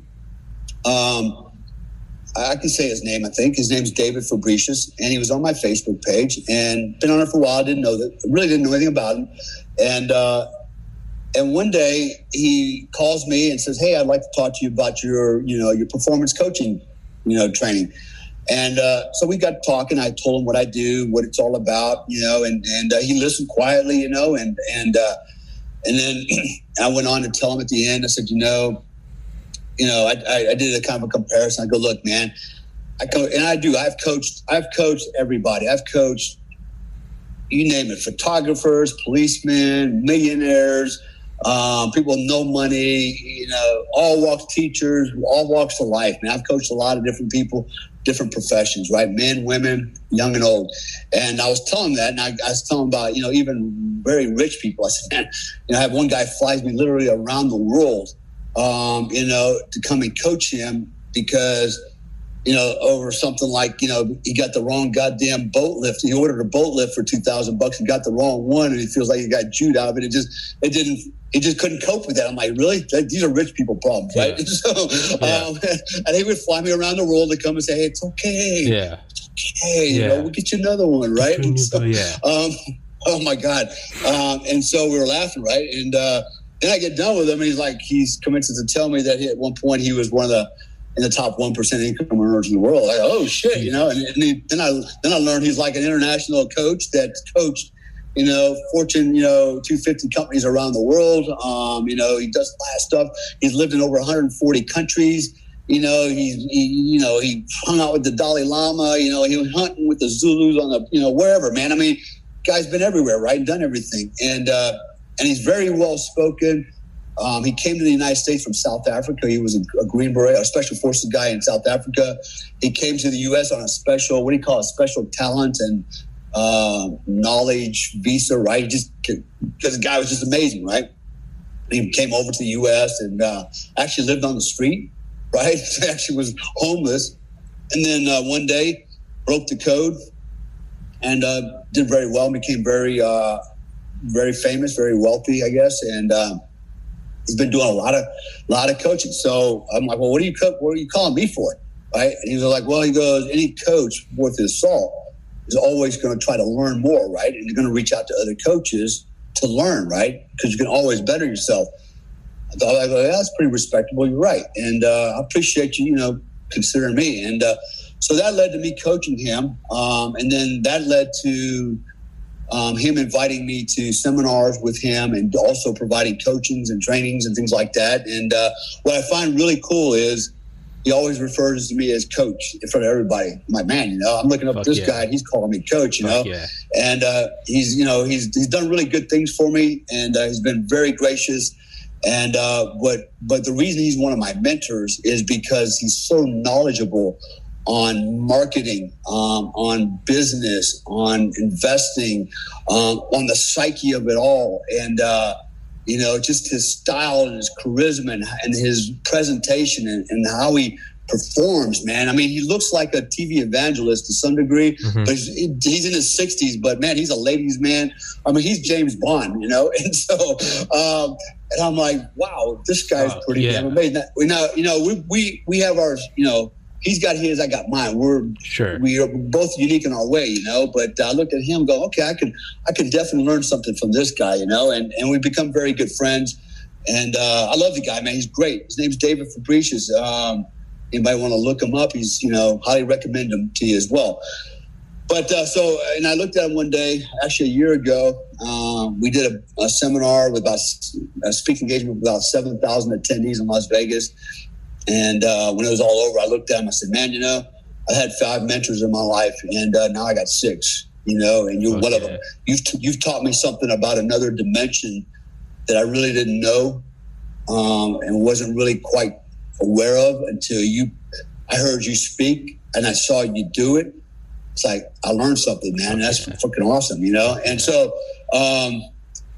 Um, I can say his name, I think. His name's David Fabricius, and he was on my Facebook page and been on it for a while. I didn't know that, really didn't know anything about him. And, uh, and one day he calls me and says, Hey, I'd like to talk to you about your, you know, your performance coaching, you know, training. And uh, so we got talking. I told him what I do, what it's all about, you know, and, and uh, he listened quietly, you know, and, and, uh, and then I went on to tell him at the end, I said, you know, you know, I, I, did a kind of a comparison. I go, look, man, I co- and I do. I've coached. I've coached everybody. I've coached, you name it, photographers, policemen, millionaires, um, people with no money. You know, all walks, teachers, all walks of life. Man, I've coached a lot of different people, different professions, right? Men, women, young and old. And I was telling that, and I, I was telling about, you know, even very rich people. I said, man, you know, I have one guy flies me literally around the world um, you know, to come and coach him because, you know, over something like, you know, he got the wrong goddamn boat lift. He ordered a boat lift for 2000 bucks and got the wrong one. And he feels like he got Jude out of it. It just, it didn't, he just couldn't cope with that. I'm like, really? These are rich people problems, right? Yeah. So, yeah. Um, and he would fly me around the world to come and say, hey, it's okay. Yeah. It's okay. You know, we'll get you another one, right? So, yeah. Um, oh my God. Um, and so we were laughing, right? And, uh, then I get done with him, and he's like, he's commences to tell me that he, at one point he was one of the in the top one percent income earners in the world. Oh shit, you know. And, and he, then I then I learned he's like an international coach that's coached, you know, Fortune, you know, 250 companies around the world. Um, you know, he does a lot of stuff. He's lived in over 140 countries. You know, he's he, you know he hung out with the Dalai Lama. You know, he was hunting with the Zulus on the you know wherever. Man, I mean, guy's been everywhere, right? Done everything, and. uh and he's very well spoken. Um, he came to the United States from South Africa. He was a, a, Green Beret, a special forces guy in South Africa. He came to the U.S. on a special, what do you call it, special talent and uh, knowledge visa, right? Just because the guy was just amazing, right? He came over to the U.S. and uh, actually lived on the street, right? actually was homeless, and then uh, one day broke the code and uh, did very well. Became very uh, very famous, very wealthy, I guess, and um, he's been doing a lot of lot of coaching. So I'm like, well, what are you co- what are you calling me for? Right? And he was like, well, he goes, any coach worth his salt is always going to try to learn more, right? And you're going to reach out to other coaches to learn, right? Because you can always better yourself. I thought, yeah, that's pretty respectable. You're right, and uh, I appreciate you, you know, considering me. And uh, so that led to me coaching him, um, and then that led to um, him inviting me to seminars with him and also providing coachings and trainings and things like that. And uh, what I find really cool is he always refers to me as coach in front of everybody. I'm like, man, you know, I'm looking up Fuck this yeah. guy. He's calling me coach, you Fuck know, yeah. and uh, he's, you know, he's he's done really good things for me, and uh, he's been very gracious. And uh, but but the reason he's one of my mentors is because he's so knowledgeable on marketing, um, on business, on investing, um, on the psyche of it all. And, uh, you know, just his style and his charisma and, and his presentation and, and, how he performs, man. I mean, he looks like a TV evangelist to some degree, mm-hmm. but he's, he's, in his 60s, but man, he's a ladies' man. I mean, he's James Bond, you know? And so, um, and I'm like, wow, this guy's pretty yeah. damn amazing. We know, you know, we, we, we have our, you know, he's got his, I got mine. We're sure we are both unique in our way, you know. But I looked at him, go, okay, I could I could definitely learn something from this guy, you know. And and we become very good friends. And uh, I love the guy, man. He's great. His name's David Fabricius. Um, Anybody want to look him up? He's, you know, highly recommend him to you as well. But uh, so, and I looked at him one day, actually a year ago. Um, we did a, a, seminar with about a speaking engagement with about 7,000 attendees in Las Vegas. And uh, when it was all over, I looked at him. I said, man, you know, I had five mentors in my life, and uh, now I got six. You know, and you're okay. one of them. You've t- you've taught me something about another dimension that I really didn't know, um, and wasn't really quite aware of until you. I heard you speak, and I saw you do it. It's like I learned something, man. That's fucking awesome, you know. And so, um,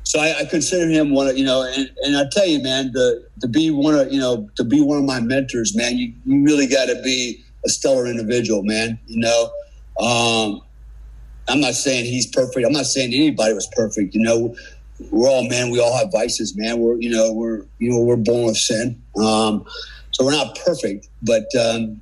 so I, I, consider him one of you know, and, and I tell you, man, to to be one of you know to be one of my mentors, man, you you really got to be a stellar individual, man. You know, um, I'm not saying he's perfect. I'm not saying anybody was perfect. You know, we're all man. We all have vices, man. We're you know we're you know we're born with sin. Um, so we're not perfect, but um,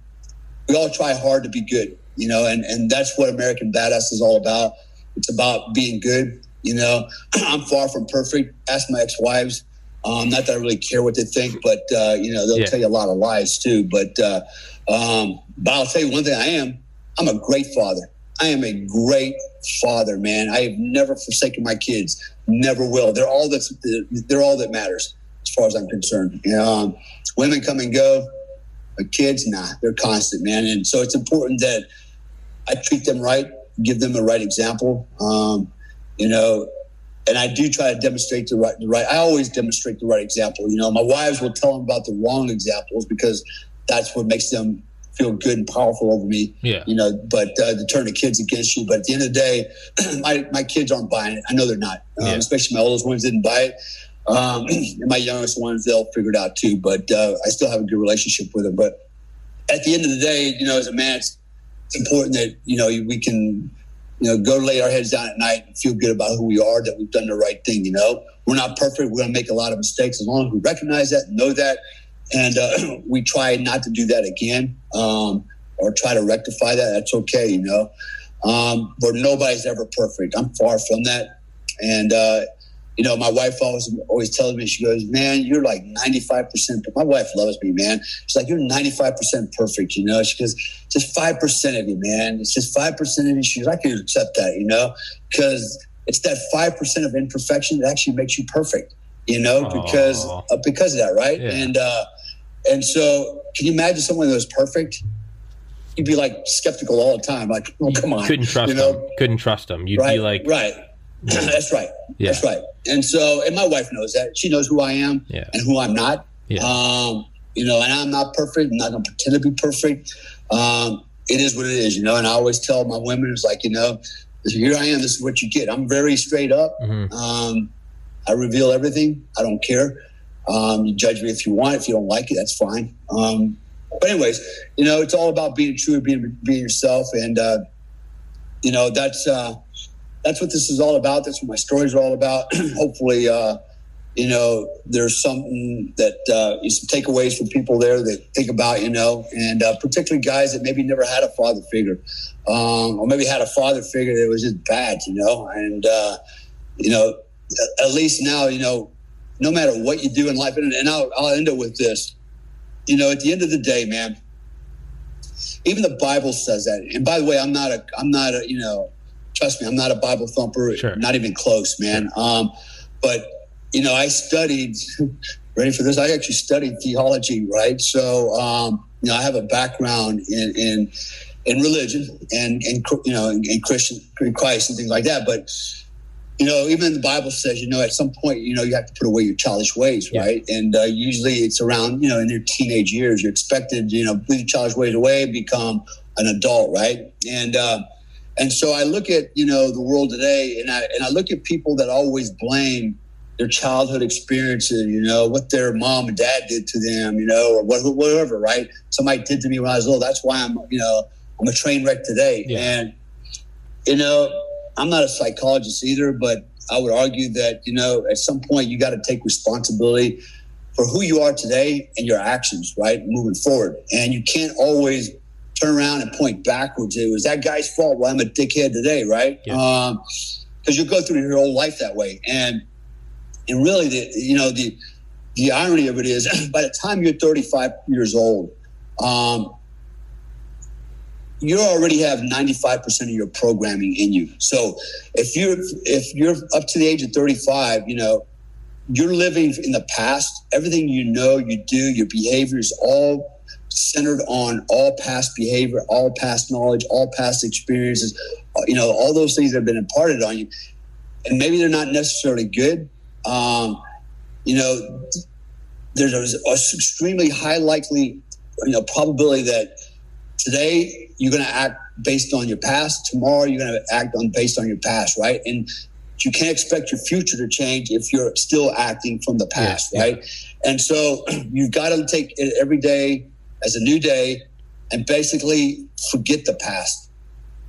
we all try hard to be good. You know, and and that's what American Badass is all about. It's about being good. You know, I'm far from perfect. Ask my ex-wives. Um, not that I really care what they think, but uh, you know they'll yeah. tell you a lot of lies too. But uh, um, but I'll tell you one thing: I am. I'm a great father. I am a great father, man. I have never forsaken my kids. Never will. They're all that's. They're all that matters as far as I'm concerned. Um, women come and go. But kids, nah, they're constant, man. And so it's important that I treat them right, give them the right example. Um, you know, and I do try to demonstrate the right, the right. I always demonstrate the right example. You know, my wives will tell them about the wrong examples because that's what makes them feel good and powerful over me. Yeah. You know, but uh, to turn the kids against you. But at the end of the day, my, my kids aren't buying it. I know they're not. Um, yeah. Especially my oldest ones didn't buy it. Um, and my youngest ones, they'll figure it out too. But uh, I still have a good relationship with them. But at the end of the day, you know, as a man, it's, it's important that, you know, we can, you know, go lay our heads down at night and feel good about who we are, that we've done the right thing, you know. We're not perfect. We're going to make a lot of mistakes. As long as we recognize that, know that, and uh, we try not to do that again um, or try to rectify that. That's okay, you know. Um, but nobody's ever perfect. I'm far from that. And, uh, you know, my wife always always tells me, she goes, man, you're like 95%. My wife loves me, man. She's like, you're 95% perfect, you know. She goes, just 5% of you, man. It's just 5% of you. She goes, I can accept that, you know, because it's that 5% of imperfection that actually makes you perfect, you know, because uh, because of that, right? Yeah. And, uh, and so, can you imagine someone that was perfect? You'd be like skeptical all the time. Like, oh, come on. Couldn't trust you know? them. Couldn't trust them. You'd right, be like, right. That's right. Yeah. That's right. And so, and my wife knows that. She knows who I am yeah. and who I'm not. Yeah. Um, you know, and I'm not perfect. I'm not going to pretend to be perfect. Um, it is what it is, you know. And I always tell my women, it's like, you know, here I am. This is what you get. I'm very straight up. Mm-hmm. Um, I reveal everything. I don't care. Um, you judge me if you want. If you don't like it, that's fine. Um, but anyways, you know, it's all about being true, being being yourself, and uh, you know that's uh, that's what this is all about. That's what my stories are all about. Hopefully, uh, you know, there's something that uh, some takeaways for people there that think about, you know, and uh, particularly guys that maybe never had a father figure, um, or maybe had a father figure that was just bad, you know, and uh, you know, at least now, you know, no matter what you do in life. And, and I'll, I'll end it with this. You know, at the end of the day, man, even the Bible says that. And by the way, I'm not a, I'm not a, you know, trust me, I'm not a Bible thumper, sure. not even close, man. Um, but you know, I studied. ready for this? I actually studied theology, right? So, um, you know, I have a background in in, in religion and and you know, in, in Christian in Christ and things like that. But you know, even the Bible says, you know, at some point, you know, you have to put away your childish ways, right? And uh, usually it's around, you know, in your teenage years, you're expected, you know, put your childish ways away, become an adult, right? And uh, and so I look at, you know, the world today, and I and I look at people that always blame their childhood experiences, you know, what their mom and dad did to them, you know, or whatever, right? Somebody did to me when I was little. That's why I'm, you know, I'm a train wreck today, yeah. and you know I'm not a psychologist either, but I would argue that, you know, at some point you got to take responsibility for who you are today and your actions, right? Moving forward. And you can't always turn around and point backwards. It was that guy's fault. Well, I'm a dickhead today, right? Yeah. Um, because you go through your whole life that way. And and really the you know, the the irony of it is by the time you're 35 years old, um, you already have 95% of your programming in you. So if you're if you're up to the age of 35, you know, you're living in the past. Everything you know, you do, your behavior is all centered on all past behavior, all past knowledge, all past experiences, you know, all those things that have been imparted on you. And maybe they're not necessarily good. Um, you know, there's an extremely high likely, you know, probability that today you're going to act based on your past. Tomorrow you're going to act on based on your past, right? And you can't expect your future to change if you're still acting from the past, yeah, right? Yeah. And so you've got to take it every day as a new day and basically forget the past,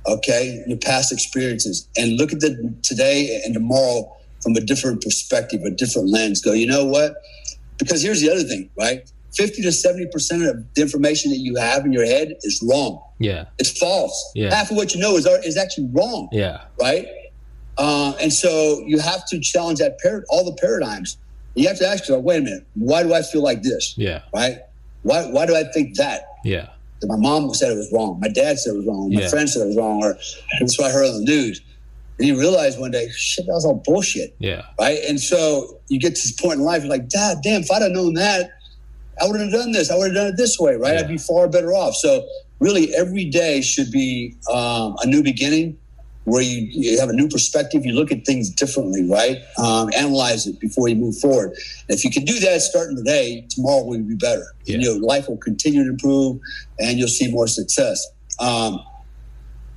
okay? Your past experiences and look at the today and tomorrow from a different perspective, a different lens. Go, you know what? Because here's the other thing, right? 50 to 70% of the information that you have in your head is wrong. Yeah. It's false. Yeah. Half of what you know is, is actually wrong. Yeah. Right? Uh, and so you have to challenge that par- all the paradigms. You have to ask yourself, wait a minute, why do I feel like this? Yeah. Right? Why, why do I think that? Yeah. My mom said it was wrong. My dad said it was wrong. My yeah. friend said it was wrong. Or that's what I heard on the news. And you realize one day, shit, that was all bullshit. Yeah. Right. And so you get to this point in life, you're like, God damn, if I'd have known that, I wouldn't have done this. I would have done it this way, right? Yeah. I'd be far better off. So really, every day should be um, a new beginning where you, you, have a new perspective. You look at things differently, right? Um, analyze it before you move forward. And if you can do that starting today, tomorrow will be better. Yeah. And your life will continue to improve, and you'll see more success. Um,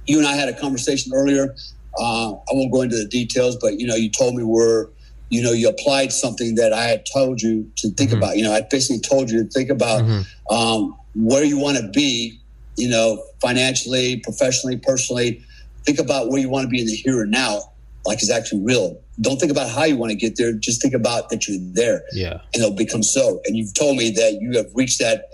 you and I had a conversation earlier. Uh, I won't go into the details, but you know, you told me we're you know, you applied something that I had told you to think mm-hmm. about. You know, I basically told you to think about mm-hmm. um, where you want to be, you know, financially, professionally, personally. Think about where you want to be in the here and now, like it's actually real. Don't think about how you want to get there. Just think about that you're there. Yeah. And it'll become so. And you've told me that you have reached that,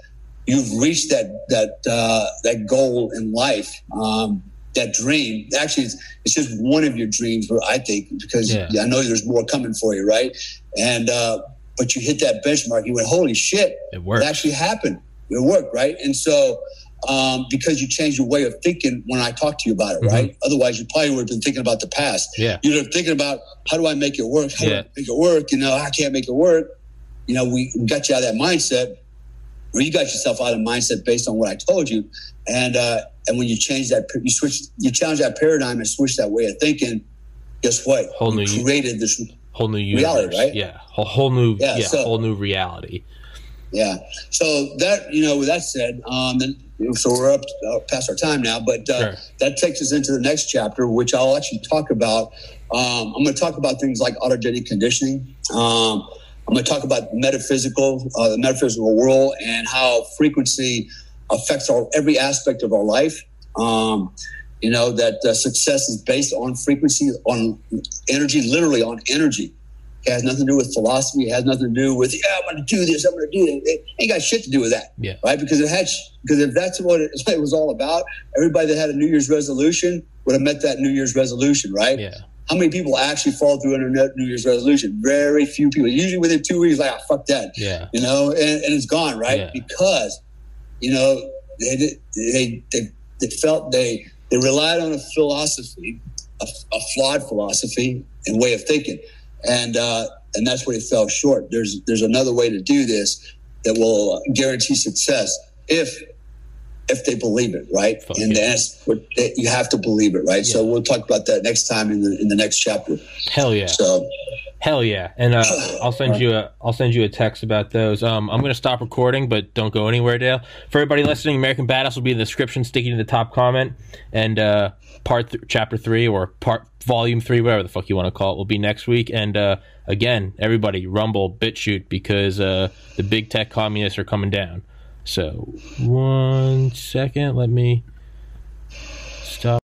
you've reached that, that, uh, that goal in life. Um, that dream. Actually, it's, it's just one of your dreams, I think, because yeah. I know there's more coming for you, right? And uh, but you hit that benchmark. You went, holy shit! It worked. It actually happened. It worked, right? And so. Um, because you changed your way of thinking when I talked to you about it, mm-hmm. right? Otherwise, you probably would have been thinking about the past. Yeah. You'd have thinking about how do I make it work? How yeah. do I make it work? You know, I can't make it work. You know, we, we got you out of that mindset, or you got yourself out of mindset based on what I told you. And uh, and when you change that, you switch, you challenge that paradigm and switch that way of thinking. Guess what? Whole new you created this whole new universe, reality, right? Yeah, a whole new, yeah, yeah so, whole new reality. Yeah. So that you know, with that said, um, then so we're up uh, past our time now, but uh, sure. that takes us into the next chapter, which I'll actually talk about. Um, I'm going to talk about things like autogenic conditioning. Um, I'm going to talk about metaphysical, uh, the metaphysical world, and how frequency affects our every aspect of our life. Um, you know that uh, success is based on frequency, on energy, literally on energy. It has nothing to do with philosophy. It has nothing to do with yeah, I'm going to do this. I'm going to do that. It ain't got shit to do with that. Yeah. Right. Because it had because if that's what it, it was all about, everybody that had a New Year's resolution would have met that New Year's resolution. Right. Yeah. How many people actually fall through on New Year's resolution? Very few people. Usually within two weeks, like, oh, fuck that. Yeah. You know, and, and it's gone, right? Yeah. Because you know, they they they, they felt they they relied on a philosophy, a, a flawed philosophy and way of thinking, and uh, and that's where it fell short. There's there's another way to do this that will guarantee success if if they believe it, right? Fuck and yeah. that's what you have to believe it, right? Yeah. So we'll talk about that next time in the in the next chapter. Hell yeah! So Hell yeah, and uh, I'll send you a I'll send you a text about those. Um, I'm gonna stop recording, but don't go anywhere, Dale. For everybody listening, American Badass will be in the description, sticking to the top comment, and uh, part th- chapter three or part volume three, whatever the fuck you want to call it, will be next week. And uh, again, everybody, Rumble, BitChute because uh, the big tech communists are coming down. So one second, let me.